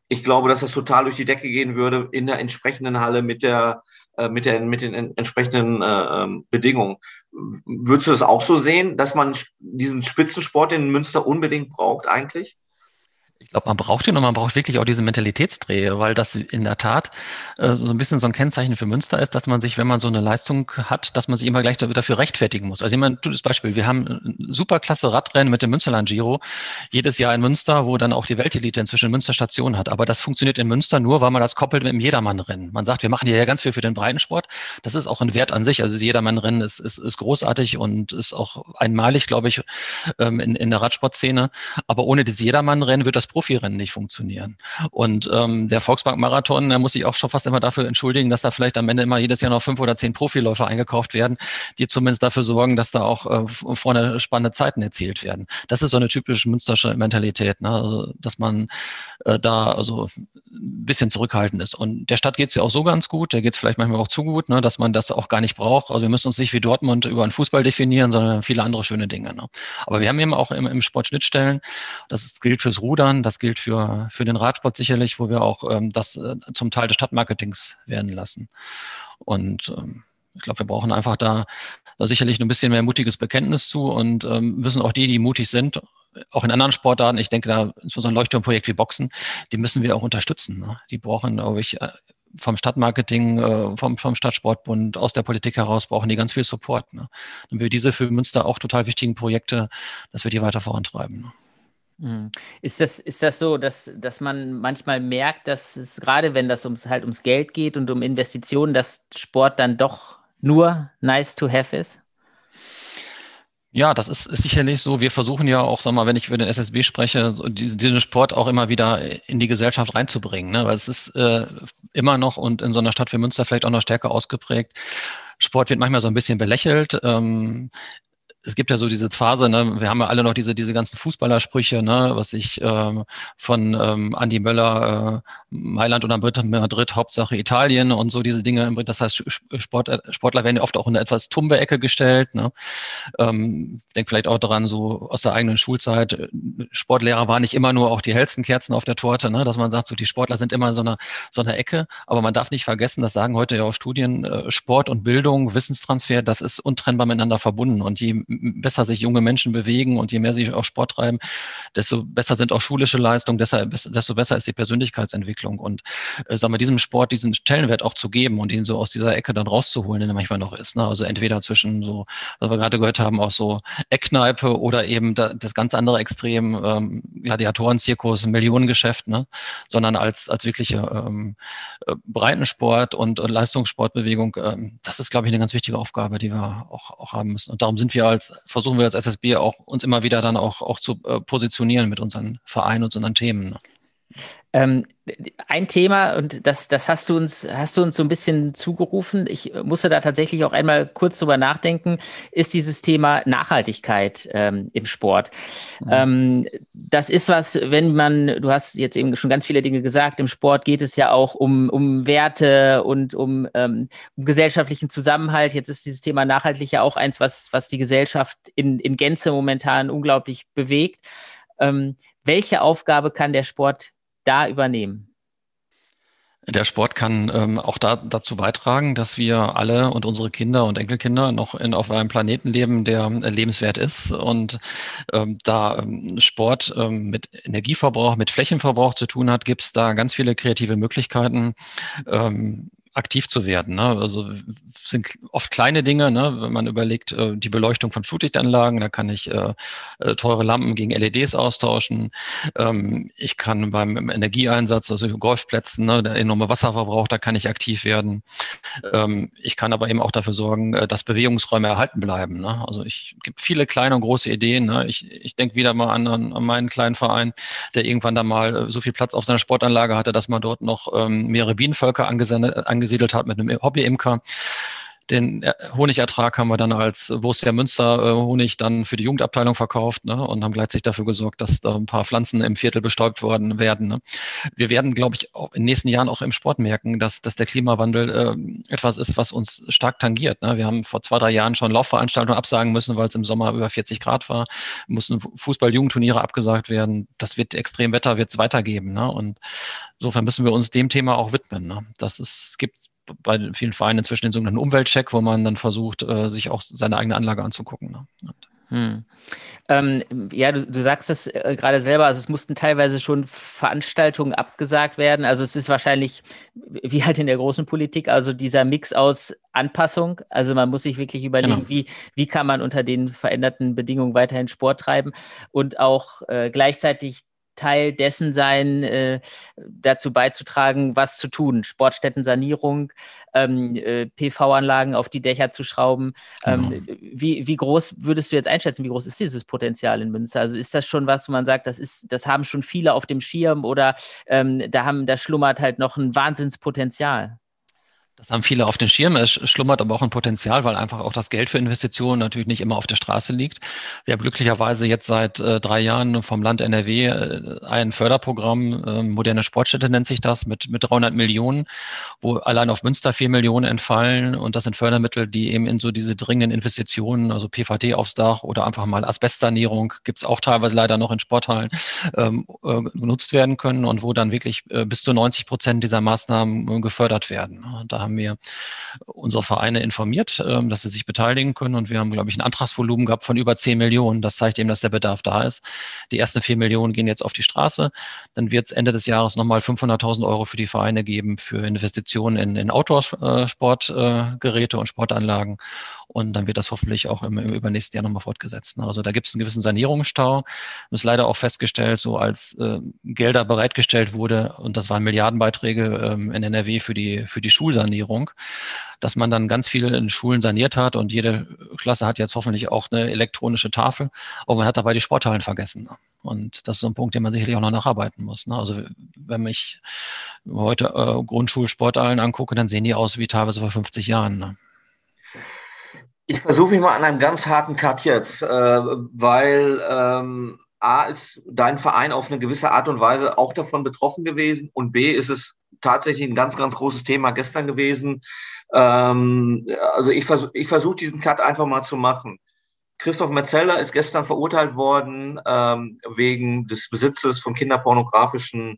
ich glaube, dass das total durch die Decke gehen würde in der entsprechenden Halle mit der äh, mit, der, mit den entsprechenden äh, ähm, Bedingungen. Würdest du das auch so sehen, dass man diesen Spitzensport in Münster unbedingt braucht eigentlich? Ich glaube, man braucht ihn und man braucht wirklich auch diese Mentalitätsdrehe, weil das in der Tat äh, so ein bisschen so ein Kennzeichen für Münster ist, dass man sich, wenn man so eine Leistung hat, dass man sich immer gleich dafür rechtfertigen muss. Also jemand das Beispiel, wir haben ein super klasse Radrennen mit dem Münsterland Giro jedes Jahr in Münster, wo dann auch die Weltelite inzwischen Münster Station hat. Aber das funktioniert in Münster nur, weil man das koppelt mit dem Jedermannrennen. Man sagt, wir machen hier ja ganz viel für den Breitensport. Das ist auch ein Wert an sich. Also das Jedermannrennen ist, ist, ist großartig und ist auch einmalig, glaube ich, ähm, in, in der Radsportszene. Aber ohne das Jedermannrennen wird das Profirennen nicht funktionieren. Und ähm, der Volksbank-Marathon, der muss sich auch schon fast immer dafür entschuldigen, dass da vielleicht am Ende immer jedes Jahr noch fünf oder zehn Profiläufer eingekauft werden, die zumindest dafür sorgen, dass da auch äh, vorne spannende Zeiten erzielt werden. Das ist so eine typische münstersche Mentalität, ne? also, dass man äh, da also ein bisschen zurückhaltend ist. Und der Stadt geht es ja auch so ganz gut, der geht es vielleicht manchmal auch zu gut, ne? dass man das auch gar nicht braucht. Also wir müssen uns nicht wie Dortmund über einen Fußball definieren, sondern viele andere schöne Dinge. Ne? Aber wir haben eben auch im, im Sport Schnittstellen, das gilt fürs Rudern, das gilt für, für den Radsport sicherlich, wo wir auch ähm, das äh, zum Teil des Stadtmarketings werden lassen. Und ähm, ich glaube, wir brauchen einfach da, da sicherlich ein bisschen mehr mutiges Bekenntnis zu und ähm, müssen auch die, die mutig sind, auch in anderen Sportarten, ich denke da so ein Leuchtturmprojekt wie Boxen, die müssen wir auch unterstützen. Ne? Die brauchen, glaube ich, äh, vom Stadtmarketing, äh, vom, vom Stadtsportbund, aus der Politik heraus brauchen die ganz viel Support. Ne? Und wir diese für Münster auch total wichtigen Projekte, dass wir die weiter vorantreiben. Ne? Mhm. Ist das, ist das so, dass, dass man manchmal merkt, dass es gerade, wenn das ums, halt ums Geld geht und um Investitionen, dass Sport dann doch nur nice to have ist? Ja, das ist, ist sicherlich so. Wir versuchen ja auch, sag mal, wenn ich über den SSB spreche, diesen, diesen Sport auch immer wieder in die Gesellschaft reinzubringen. Ne? Weil es ist äh, immer noch und in so einer Stadt wie Münster vielleicht auch noch stärker ausgeprägt. Sport wird manchmal so ein bisschen belächelt. Ähm, es gibt ja so diese Phase, ne, wir haben ja alle noch diese, diese ganzen Fußballersprüche, ne, was ich ähm, von ähm, Andy Möller, äh, Mailand oder Madrid, Hauptsache Italien und so diese Dinge. Das heißt, Sport, äh, Sportler werden ja oft auch in eine etwas tumbe Ecke gestellt. Ne. Ähm, denk vielleicht auch daran, so aus der eigenen Schulzeit, äh, Sportlehrer waren nicht immer nur auch die hellsten Kerzen auf der Torte, ne, dass man sagt, so die Sportler sind immer so eine, so eine Ecke. Aber man darf nicht vergessen, das sagen heute ja auch Studien, äh, Sport und Bildung, Wissenstransfer, das ist untrennbar miteinander verbunden. Und je besser sich junge Menschen bewegen und je mehr sie auch Sport treiben, desto besser sind auch schulische Leistungen, desto besser ist die Persönlichkeitsentwicklung. Und äh, sagen wir, diesem Sport diesen Stellenwert auch zu geben und ihn so aus dieser Ecke dann rauszuholen, den er manchmal noch ist. Ne? Also entweder zwischen so, was wir gerade gehört haben, auch so Eckkneipe oder eben da, das ganz andere Extrem, ähm, Gladiatorenzirkus, Millionengeschäft, ne? sondern als, als wirkliche ähm, äh, Breitensport und, und Leistungssportbewegung. Ähm, das ist, glaube ich, eine ganz wichtige Aufgabe, die wir auch, auch haben müssen. Und darum sind wir als versuchen wir als SSB auch uns immer wieder dann auch, auch zu äh, positionieren mit unseren Vereinen und unseren Themen. Ähm, ein Thema, und das, das hast du uns, hast du uns so ein bisschen zugerufen. Ich musste da tatsächlich auch einmal kurz drüber nachdenken, ist dieses Thema Nachhaltigkeit ähm, im Sport. Mhm. Ähm, das ist was, wenn man, du hast jetzt eben schon ganz viele Dinge gesagt, im Sport geht es ja auch um, um Werte und um, ähm, um gesellschaftlichen Zusammenhalt. Jetzt ist dieses Thema nachhaltig ja auch eins, was, was die Gesellschaft in, in Gänze momentan unglaublich bewegt. Ähm, welche Aufgabe kann der Sport da übernehmen? Der Sport kann ähm, auch da, dazu beitragen, dass wir alle und unsere Kinder und Enkelkinder noch in, auf einem Planeten leben, der äh, lebenswert ist. Und ähm, da ähm, Sport ähm, mit Energieverbrauch, mit Flächenverbrauch zu tun hat, gibt es da ganz viele kreative Möglichkeiten. Aktiv zu werden. Ne? Also sind oft kleine Dinge, ne? wenn man überlegt, äh, die Beleuchtung von Flutlichtanlagen, da kann ich äh, äh teure Lampen gegen LEDs austauschen. Ähm, ich kann beim Energieeinsatz, also Golfplätzen, ne, der enorme Wasserverbrauch, da kann ich aktiv werden. Ähm, ich kann aber eben auch dafür sorgen, äh, dass Bewegungsräume erhalten bleiben. Ne? Also ich gibt viele kleine und große Ideen. Ne? Ich, ich denke wieder mal an, an, meinen kleinen Verein, der irgendwann da mal äh, so viel Platz auf seiner Sportanlage hatte, dass man dort noch ähm, mehrere Bienenvölker angesendet, angesiedelt hat mit einem Hobbyimker. Den äh, Honigertrag haben wir dann als Borussia Münster äh, Honig dann für die Jugendabteilung verkauft ne, und haben gleichzeitig dafür gesorgt, dass da ein paar Pflanzen im Viertel bestäubt worden werden. Ne. Wir werden, glaube ich, in den nächsten Jahren auch im Sport merken, dass, dass der Klimawandel äh, etwas ist, was uns stark tangiert. Ne. Wir haben vor zwei, drei Jahren schon Laufveranstaltungen absagen müssen, weil es im Sommer über 40 Grad war, mussten Fußball-Jugendturniere abgesagt werden. Das wird extrem Wetter, wird es weitergeben. Ne. Und insofern müssen wir uns dem Thema auch widmen. Ne. Das ist, gibt bei vielen Vereinen inzwischen den sogenannten Umweltcheck, wo man dann versucht, äh, sich auch seine eigene Anlage anzugucken. Ne? Hm. Ähm, ja, du, du, sagst es äh, gerade selber, also es mussten teilweise schon Veranstaltungen abgesagt werden. Also es ist wahrscheinlich wie halt in der großen Politik, also dieser Mix aus Anpassung. Also man muss sich wirklich überlegen, genau. wie, wie kann man unter den veränderten Bedingungen weiterhin Sport treiben und auch äh, gleichzeitig Teil dessen sein, äh, dazu beizutragen, was zu tun. Sportstättensanierung, ähm, äh, PV-Anlagen auf die Dächer zu schrauben. Ähm, genau. wie, wie groß würdest du jetzt einschätzen, wie groß ist dieses Potenzial in Münster? Also ist das schon was, wo man sagt, das ist, das haben schon viele auf dem Schirm oder ähm, da haben, da schlummert halt noch ein Wahnsinnspotenzial? Das haben viele auf den Schirm. Es schlummert aber auch ein Potenzial, weil einfach auch das Geld für Investitionen natürlich nicht immer auf der Straße liegt. Wir haben glücklicherweise jetzt seit äh, drei Jahren vom Land NRW äh, ein Förderprogramm, äh, moderne Sportstätte nennt sich das, mit, mit 300 Millionen, wo allein auf Münster vier Millionen entfallen. Und das sind Fördermittel, die eben in so diese dringenden Investitionen, also PVT aufs Dach oder einfach mal Asbestsanierung, gibt's auch teilweise leider noch in Sporthallen, ähm, äh, genutzt werden können und wo dann wirklich äh, bis zu 90 Prozent dieser Maßnahmen gefördert werden. Da haben haben wir unsere Vereine informiert, ähm, dass sie sich beteiligen können. Und wir haben, glaube ich, ein Antragsvolumen gehabt von über 10 Millionen. Das zeigt eben, dass der Bedarf da ist. Die ersten 4 Millionen gehen jetzt auf die Straße. Dann wird es Ende des Jahres nochmal 500.000 Euro für die Vereine geben für Investitionen in, in Outdoor-Sportgeräte und Sportanlagen. Und dann wird das hoffentlich auch im, im übernächsten Jahr nochmal fortgesetzt. Also da gibt es einen gewissen Sanierungsstau. Das ist leider auch festgestellt, so als äh, Gelder bereitgestellt wurde, und das waren Milliardenbeiträge ähm, in NRW für die, für die Schulsanierung, dass man dann ganz viele in Schulen saniert hat und jede Klasse hat jetzt hoffentlich auch eine elektronische Tafel, aber man hat dabei die Sporthallen vergessen. Und das ist so ein Punkt, den man sicherlich auch noch nacharbeiten muss. Ne? Also wenn ich heute äh, Grundschulsporthallen angucke, dann sehen die aus wie teilweise vor 50 Jahren. Ne? Ich versuche mich mal an einem ganz harten Cut jetzt, äh, weil ähm, A ist dein Verein auf eine gewisse Art und Weise auch davon betroffen gewesen und B ist es tatsächlich ein ganz, ganz großes Thema gestern gewesen. Ähm, also ich versuche ich versuch diesen Cut einfach mal zu machen. Christoph Metzeler ist gestern verurteilt worden ähm, wegen des Besitzes von kinderpornografischen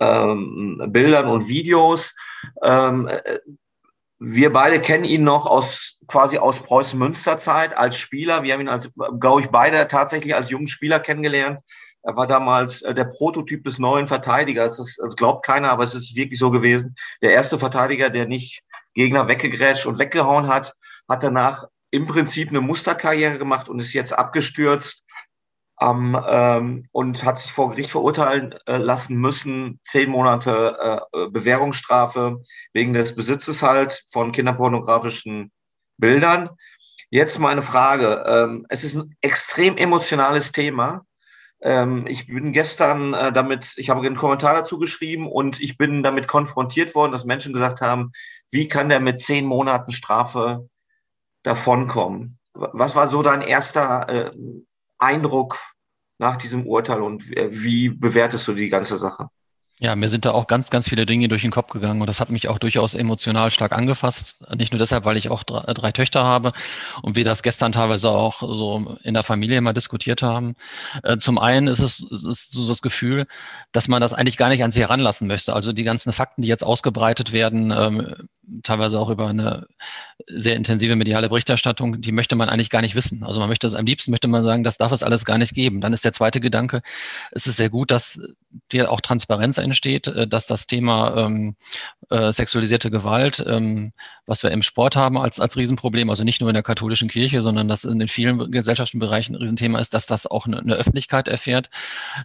ähm, Bildern und Videos. Ähm, äh, wir beide kennen ihn noch aus quasi aus Preußen-Münster-Zeit als Spieler. Wir haben ihn als, glaube ich, beide tatsächlich als jungen Spieler kennengelernt. Er war damals äh, der Prototyp des neuen Verteidigers. Das, das glaubt keiner, aber es ist wirklich so gewesen. Der erste Verteidiger, der nicht Gegner weggegrätscht und weggehauen hat, hat danach im Prinzip eine Musterkarriere gemacht und ist jetzt abgestürzt ähm, ähm, und hat sich vor Gericht verurteilen äh, lassen müssen, zehn Monate äh, Bewährungsstrafe wegen des Besitzes halt von kinderpornografischen Bildern. Jetzt meine Frage. Ähm, es ist ein extrem emotionales Thema. Ähm, ich bin gestern äh, damit, ich habe einen Kommentar dazu geschrieben und ich bin damit konfrontiert worden, dass Menschen gesagt haben, wie kann der mit zehn Monaten Strafe davonkommen? Was war so dein erster äh, Eindruck nach diesem Urteil und wie bewertest du die ganze Sache? Ja, mir sind da auch ganz, ganz viele Dinge durch den Kopf gegangen und das hat mich auch durchaus emotional stark angefasst. Nicht nur deshalb, weil ich auch drei, drei Töchter habe und wir das gestern teilweise auch so in der Familie mal diskutiert haben. Äh, zum einen ist es, ist so das Gefühl, dass man das eigentlich gar nicht an sich heranlassen möchte. Also die ganzen Fakten, die jetzt ausgebreitet werden, ähm, teilweise auch über eine sehr intensive mediale Berichterstattung, die möchte man eigentlich gar nicht wissen. Also man möchte es am liebsten, möchte man sagen, das darf es alles gar nicht geben. Dann ist der zweite Gedanke, es ist sehr gut, dass dir auch Transparenz entsteht, äh, dass das Thema ähm, äh, sexualisierte Gewalt, ähm, was wir im Sport haben als, als Riesenproblem, also nicht nur in der katholischen Kirche, sondern dass in den vielen gesellschaftlichen Bereichen ein Riesenthema ist, dass das auch eine, eine Öffentlichkeit erfährt,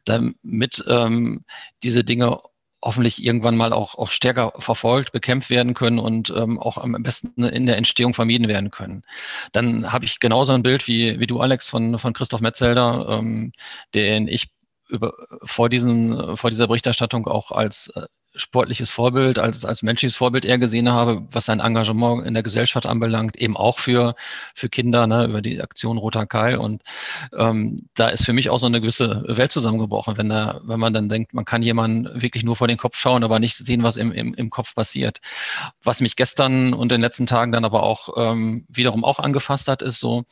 damit ähm, diese Dinge hoffentlich irgendwann mal auch, auch stärker verfolgt, bekämpft werden können und ähm, auch am besten in der Entstehung vermieden werden können. Dann habe ich genauso ein Bild wie, wie du, Alex, von, von Christoph Metzelder, ähm, den ich über, vor, diesen, vor dieser Berichterstattung auch als äh, sportliches Vorbild, als, als menschliches Vorbild eher gesehen habe, was sein Engagement in der Gesellschaft anbelangt, eben auch für, für Kinder, ne, über die Aktion Roter Keil. Und ähm, da ist für mich auch so eine gewisse Welt zusammengebrochen, wenn, da, wenn man dann denkt, man kann jemanden wirklich nur vor den Kopf schauen, aber nicht sehen, was im, im, im Kopf passiert. Was mich gestern und in den letzten Tagen dann aber auch ähm, wiederum auch angefasst hat, ist so,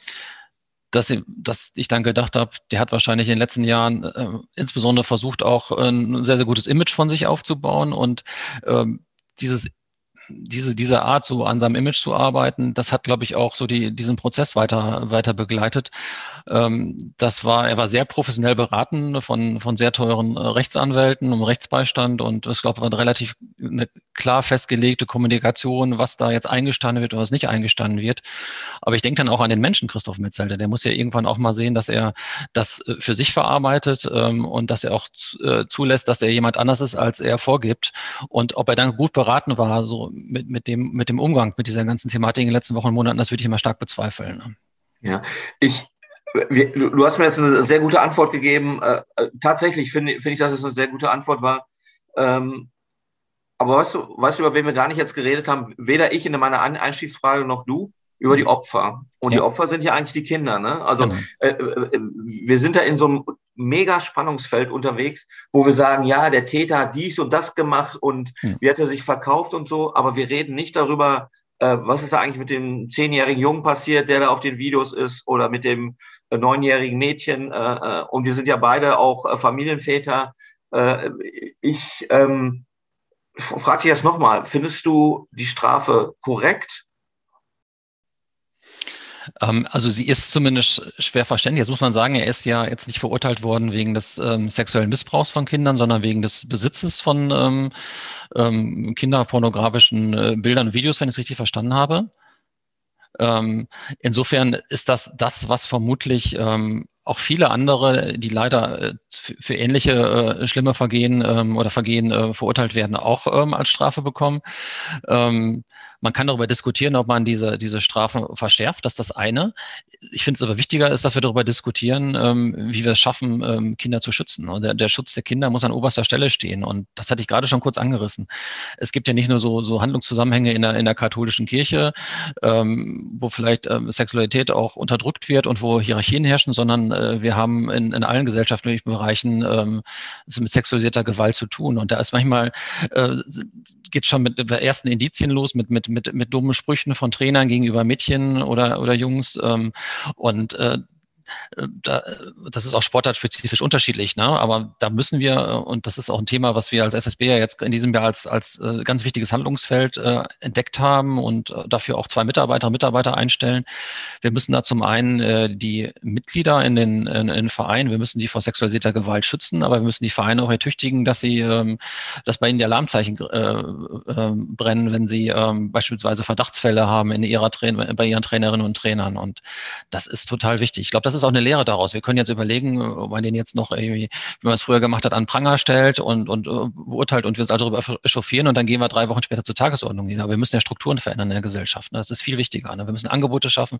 dass, ich, dass ich dann gedacht habe, der hat wahrscheinlich in den letzten Jahren äh, insbesondere versucht, auch ein sehr, sehr gutes Image von sich aufzubauen und ähm, dieses diese, diese Art, so an seinem Image zu arbeiten, das hat, glaube ich, auch so die, diesen Prozess weiter, weiter begleitet. Ähm, das war, er war sehr professionell beraten von, von sehr teuren äh, Rechtsanwälten um Rechtsbeistand und es, glaube ich, war relativ eine klar festgelegte Kommunikation, was da jetzt eingestanden wird und was nicht eingestanden wird. Aber ich denke dann auch an den Menschen Christoph Metzelder. Der muss ja irgendwann auch mal sehen, dass er das äh, für sich verarbeitet ähm, und dass er auch äh, zulässt, dass er jemand anders ist, als er vorgibt. Und ob er dann gut beraten war, so mit, mit, dem, mit dem Umgang mit dieser ganzen Thematik in den letzten Wochen und Monaten, das würde ich immer stark bezweifeln. Ne? Ja, ich, wir, du hast mir jetzt eine sehr gute Antwort gegeben. Äh, äh, tatsächlich finde find ich, dass es eine sehr gute Antwort war. Ähm, aber weißt du, weißt du, über wen wir gar nicht jetzt geredet haben? Weder ich in meiner Einstiegsfrage noch du über die Opfer. Und ja. die Opfer sind ja eigentlich die Kinder. Ne? Also genau. äh, äh, wir sind da in so einem mega Spannungsfeld unterwegs, wo wir sagen, ja, der Täter hat dies und das gemacht und ja. wie hat er sich verkauft und so, aber wir reden nicht darüber, äh, was ist da eigentlich mit dem zehnjährigen Jungen passiert, der da auf den Videos ist, oder mit dem äh, neunjährigen Mädchen. Äh, äh und wir sind ja beide auch äh, Familienväter. Äh, ich ähm, frage dich jetzt nochmal, findest du die Strafe korrekt? Ähm, also sie ist zumindest schwer verständlich. Jetzt muss man sagen, er ist ja jetzt nicht verurteilt worden wegen des ähm, sexuellen Missbrauchs von Kindern, sondern wegen des Besitzes von ähm, ähm, kinderpornografischen äh, Bildern und Videos, wenn ich es richtig verstanden habe. Ähm, insofern ist das das, was vermutlich ähm, auch viele andere, die leider äh, für ähnliche äh, schlimme Vergehen ähm, oder Vergehen äh, verurteilt werden, auch ähm, als Strafe bekommen. Ähm, man kann darüber diskutieren, ob man diese, diese Strafen verschärft. Das ist das eine. Ich finde es aber wichtiger ist, dass wir darüber diskutieren, ähm, wie wir es schaffen, ähm, Kinder zu schützen. Und der, der, Schutz der Kinder muss an oberster Stelle stehen. Und das hatte ich gerade schon kurz angerissen. Es gibt ja nicht nur so, so Handlungszusammenhänge in der, in der katholischen Kirche, ähm, wo vielleicht ähm, Sexualität auch unterdrückt wird und wo Hierarchien herrschen, sondern äh, wir haben in, in allen gesellschaftlichen Bereichen ähm, es mit sexualisierter Gewalt zu tun. Und da ist manchmal, äh, geht schon mit ersten Indizien los, mit, mit mit, mit, dummen Sprüchen von Trainern gegenüber Mädchen oder, oder Jungs. Ähm, und äh, da, das ist auch sportartspezifisch unterschiedlich, ne? aber da müssen wir, äh, und das ist auch ein Thema, was wir als SSB ja jetzt in diesem Jahr als, als äh, ganz wichtiges Handlungsfeld äh, entdeckt haben und äh, dafür auch zwei Mitarbeiter Mitarbeiter einstellen. Wir müssen da zum einen äh, die Mitglieder in den, in, in den Vereinen, wir müssen die vor sexualisierter Gewalt schützen, aber wir müssen die Vereine auch ertüchtigen, dass sie, ähm, dass bei ihnen die Alarmzeichen äh, äh, brennen, wenn sie ähm, beispielsweise Verdachtsfälle haben in ihrer Train bei ihren Trainerinnen und Trainern. Und das ist total wichtig. Ich glaube, das ist auch eine Lehre daraus. Wir können jetzt überlegen, ob man den jetzt noch irgendwie, wie man es früher gemacht hat, an Pranger stellt und, und uh, beurteilt und wir uns darüber echauffieren und dann gehen wir drei Wochen später zur Tagesordnung hin. Aber wir müssen ja Strukturen verändern in der Gesellschaft. Ne? Das ist viel wichtiger. Ne? Wir müssen Angebote schaffen.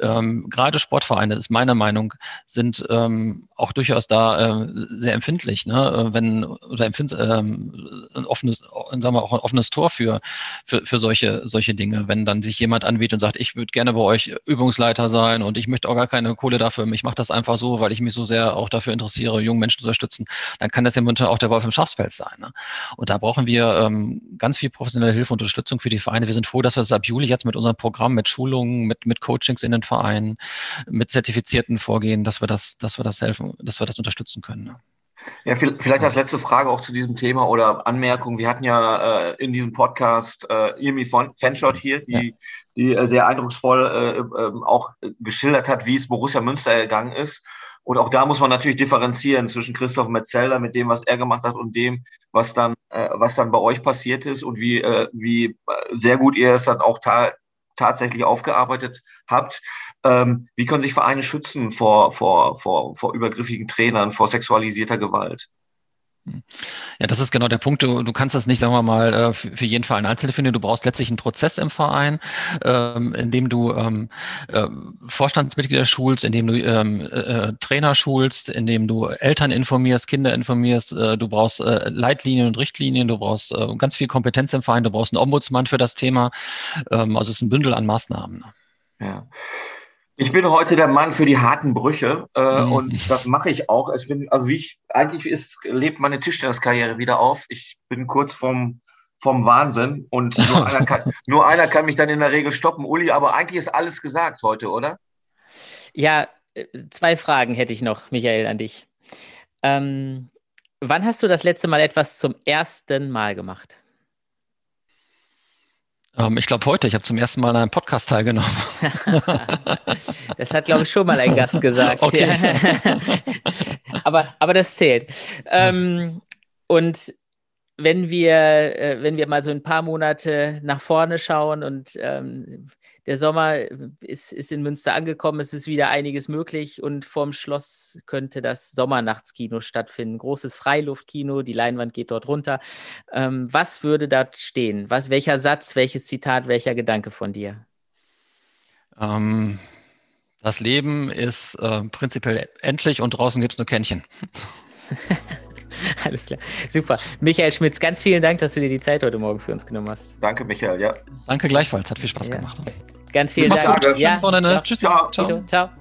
Ähm, gerade Sportvereine, ist meiner Meinung, sind ähm, auch durchaus da äh, sehr empfindlich, ne? Äh, wenn oder empfind, ähm, ein offenes, sagen wir auch ein offenes Tor für, für, für solche, solche Dinge, wenn dann sich jemand anbietet und sagt, ich würde gerne bei euch Übungsleiter sein und ich möchte auch gar keine Kohle dafür, ich mache das einfach so, weil ich mich so sehr auch dafür interessiere, jungen Menschen zu unterstützen, dann kann das ja auch der Wolf im Schafspelz sein. Ne? Und da brauchen wir ähm, ganz viel professionelle Hilfe und Unterstützung für die Vereine. Wir sind froh, dass wir das ab Juli jetzt mit unserem Programm, mit Schulungen, mit, mit Coachings in den Vereinen, mit zertifizierten Vorgehen, dass wir das, dass wir das helfen, dass wir das unterstützen können. Ne? Ja, vielleicht als letzte Frage auch zu diesem Thema oder Anmerkung. Wir hatten ja äh, in diesem Podcast äh, Irmi Fanshot hier, die, ja. die äh, sehr eindrucksvoll äh, äh, auch geschildert hat, wie es Borussia Münster ergangen ist. Und auch da muss man natürlich differenzieren zwischen Christoph Metzelder mit dem, was er gemacht hat und dem, was dann, äh, was dann bei euch passiert ist und wie, äh, wie sehr gut ihr es dann auch tatsächlich aufgearbeitet habt. Ähm, wie können sich Vereine schützen vor, vor, vor, vor übergriffigen Trainern, vor sexualisierter Gewalt? Ja, das ist genau der Punkt. Du, du kannst das nicht, sagen wir mal, äh, für jeden Verein einzeln definieren. Du brauchst letztlich einen Prozess im Verein, ähm, in dem du ähm, äh, Vorstandsmitglieder schulst, in dem du ähm, äh, Trainer schulst, in dem du Eltern informierst, Kinder informierst. Du brauchst Leitlinien und Richtlinien. Du brauchst ganz viel Kompetenz im Verein. Du brauchst einen Ombudsmann für das Thema. Also es ist ein Bündel an Maßnahmen. Ja. Ich bin heute der Mann für die harten Brüche äh, mhm. und das mache ich auch. Ich bin, also wie ich, eigentlich ist, lebt meine Tischtenniskarriere wieder auf. Ich bin kurz vom, vom Wahnsinn und nur einer, kann, nur einer kann mich dann in der Regel stoppen. Uli, aber eigentlich ist alles gesagt heute, oder? Ja, äh, zwei Fragen hätte ich noch, Michael, an dich. Ähm, wann hast du das letzte Mal etwas zum ersten Mal gemacht? Ähm, ich glaube heute, ich habe zum ersten Mal an einem Podcast teilgenommen. das hat, glaube ich, schon mal ein Gast gesagt. Okay. aber, aber das zählt. Ähm, und wenn wir, äh, wenn wir mal so ein paar Monate nach vorne schauen und ähm, der Sommer ist, ist in Münster angekommen, es ist wieder einiges möglich und vorm Schloss könnte das Sommernachtskino stattfinden. Großes Freiluftkino, die Leinwand geht dort runter. Ähm, was würde da stehen? Was, welcher Satz, welches Zitat, welcher Gedanke von dir? Ähm, das Leben ist äh, prinzipiell endlich und draußen gibt es nur Kännchen. Alles klar. Super. Michael Schmitz, ganz vielen Dank, dass du dir die Zeit heute Morgen für uns genommen hast. Danke, Michael, ja. Danke gleichfalls, hat viel Spaß ja. gemacht. Ganz vielen Dank. Gut. Ja, Tschüss. Ciao. Ciao. Ciao.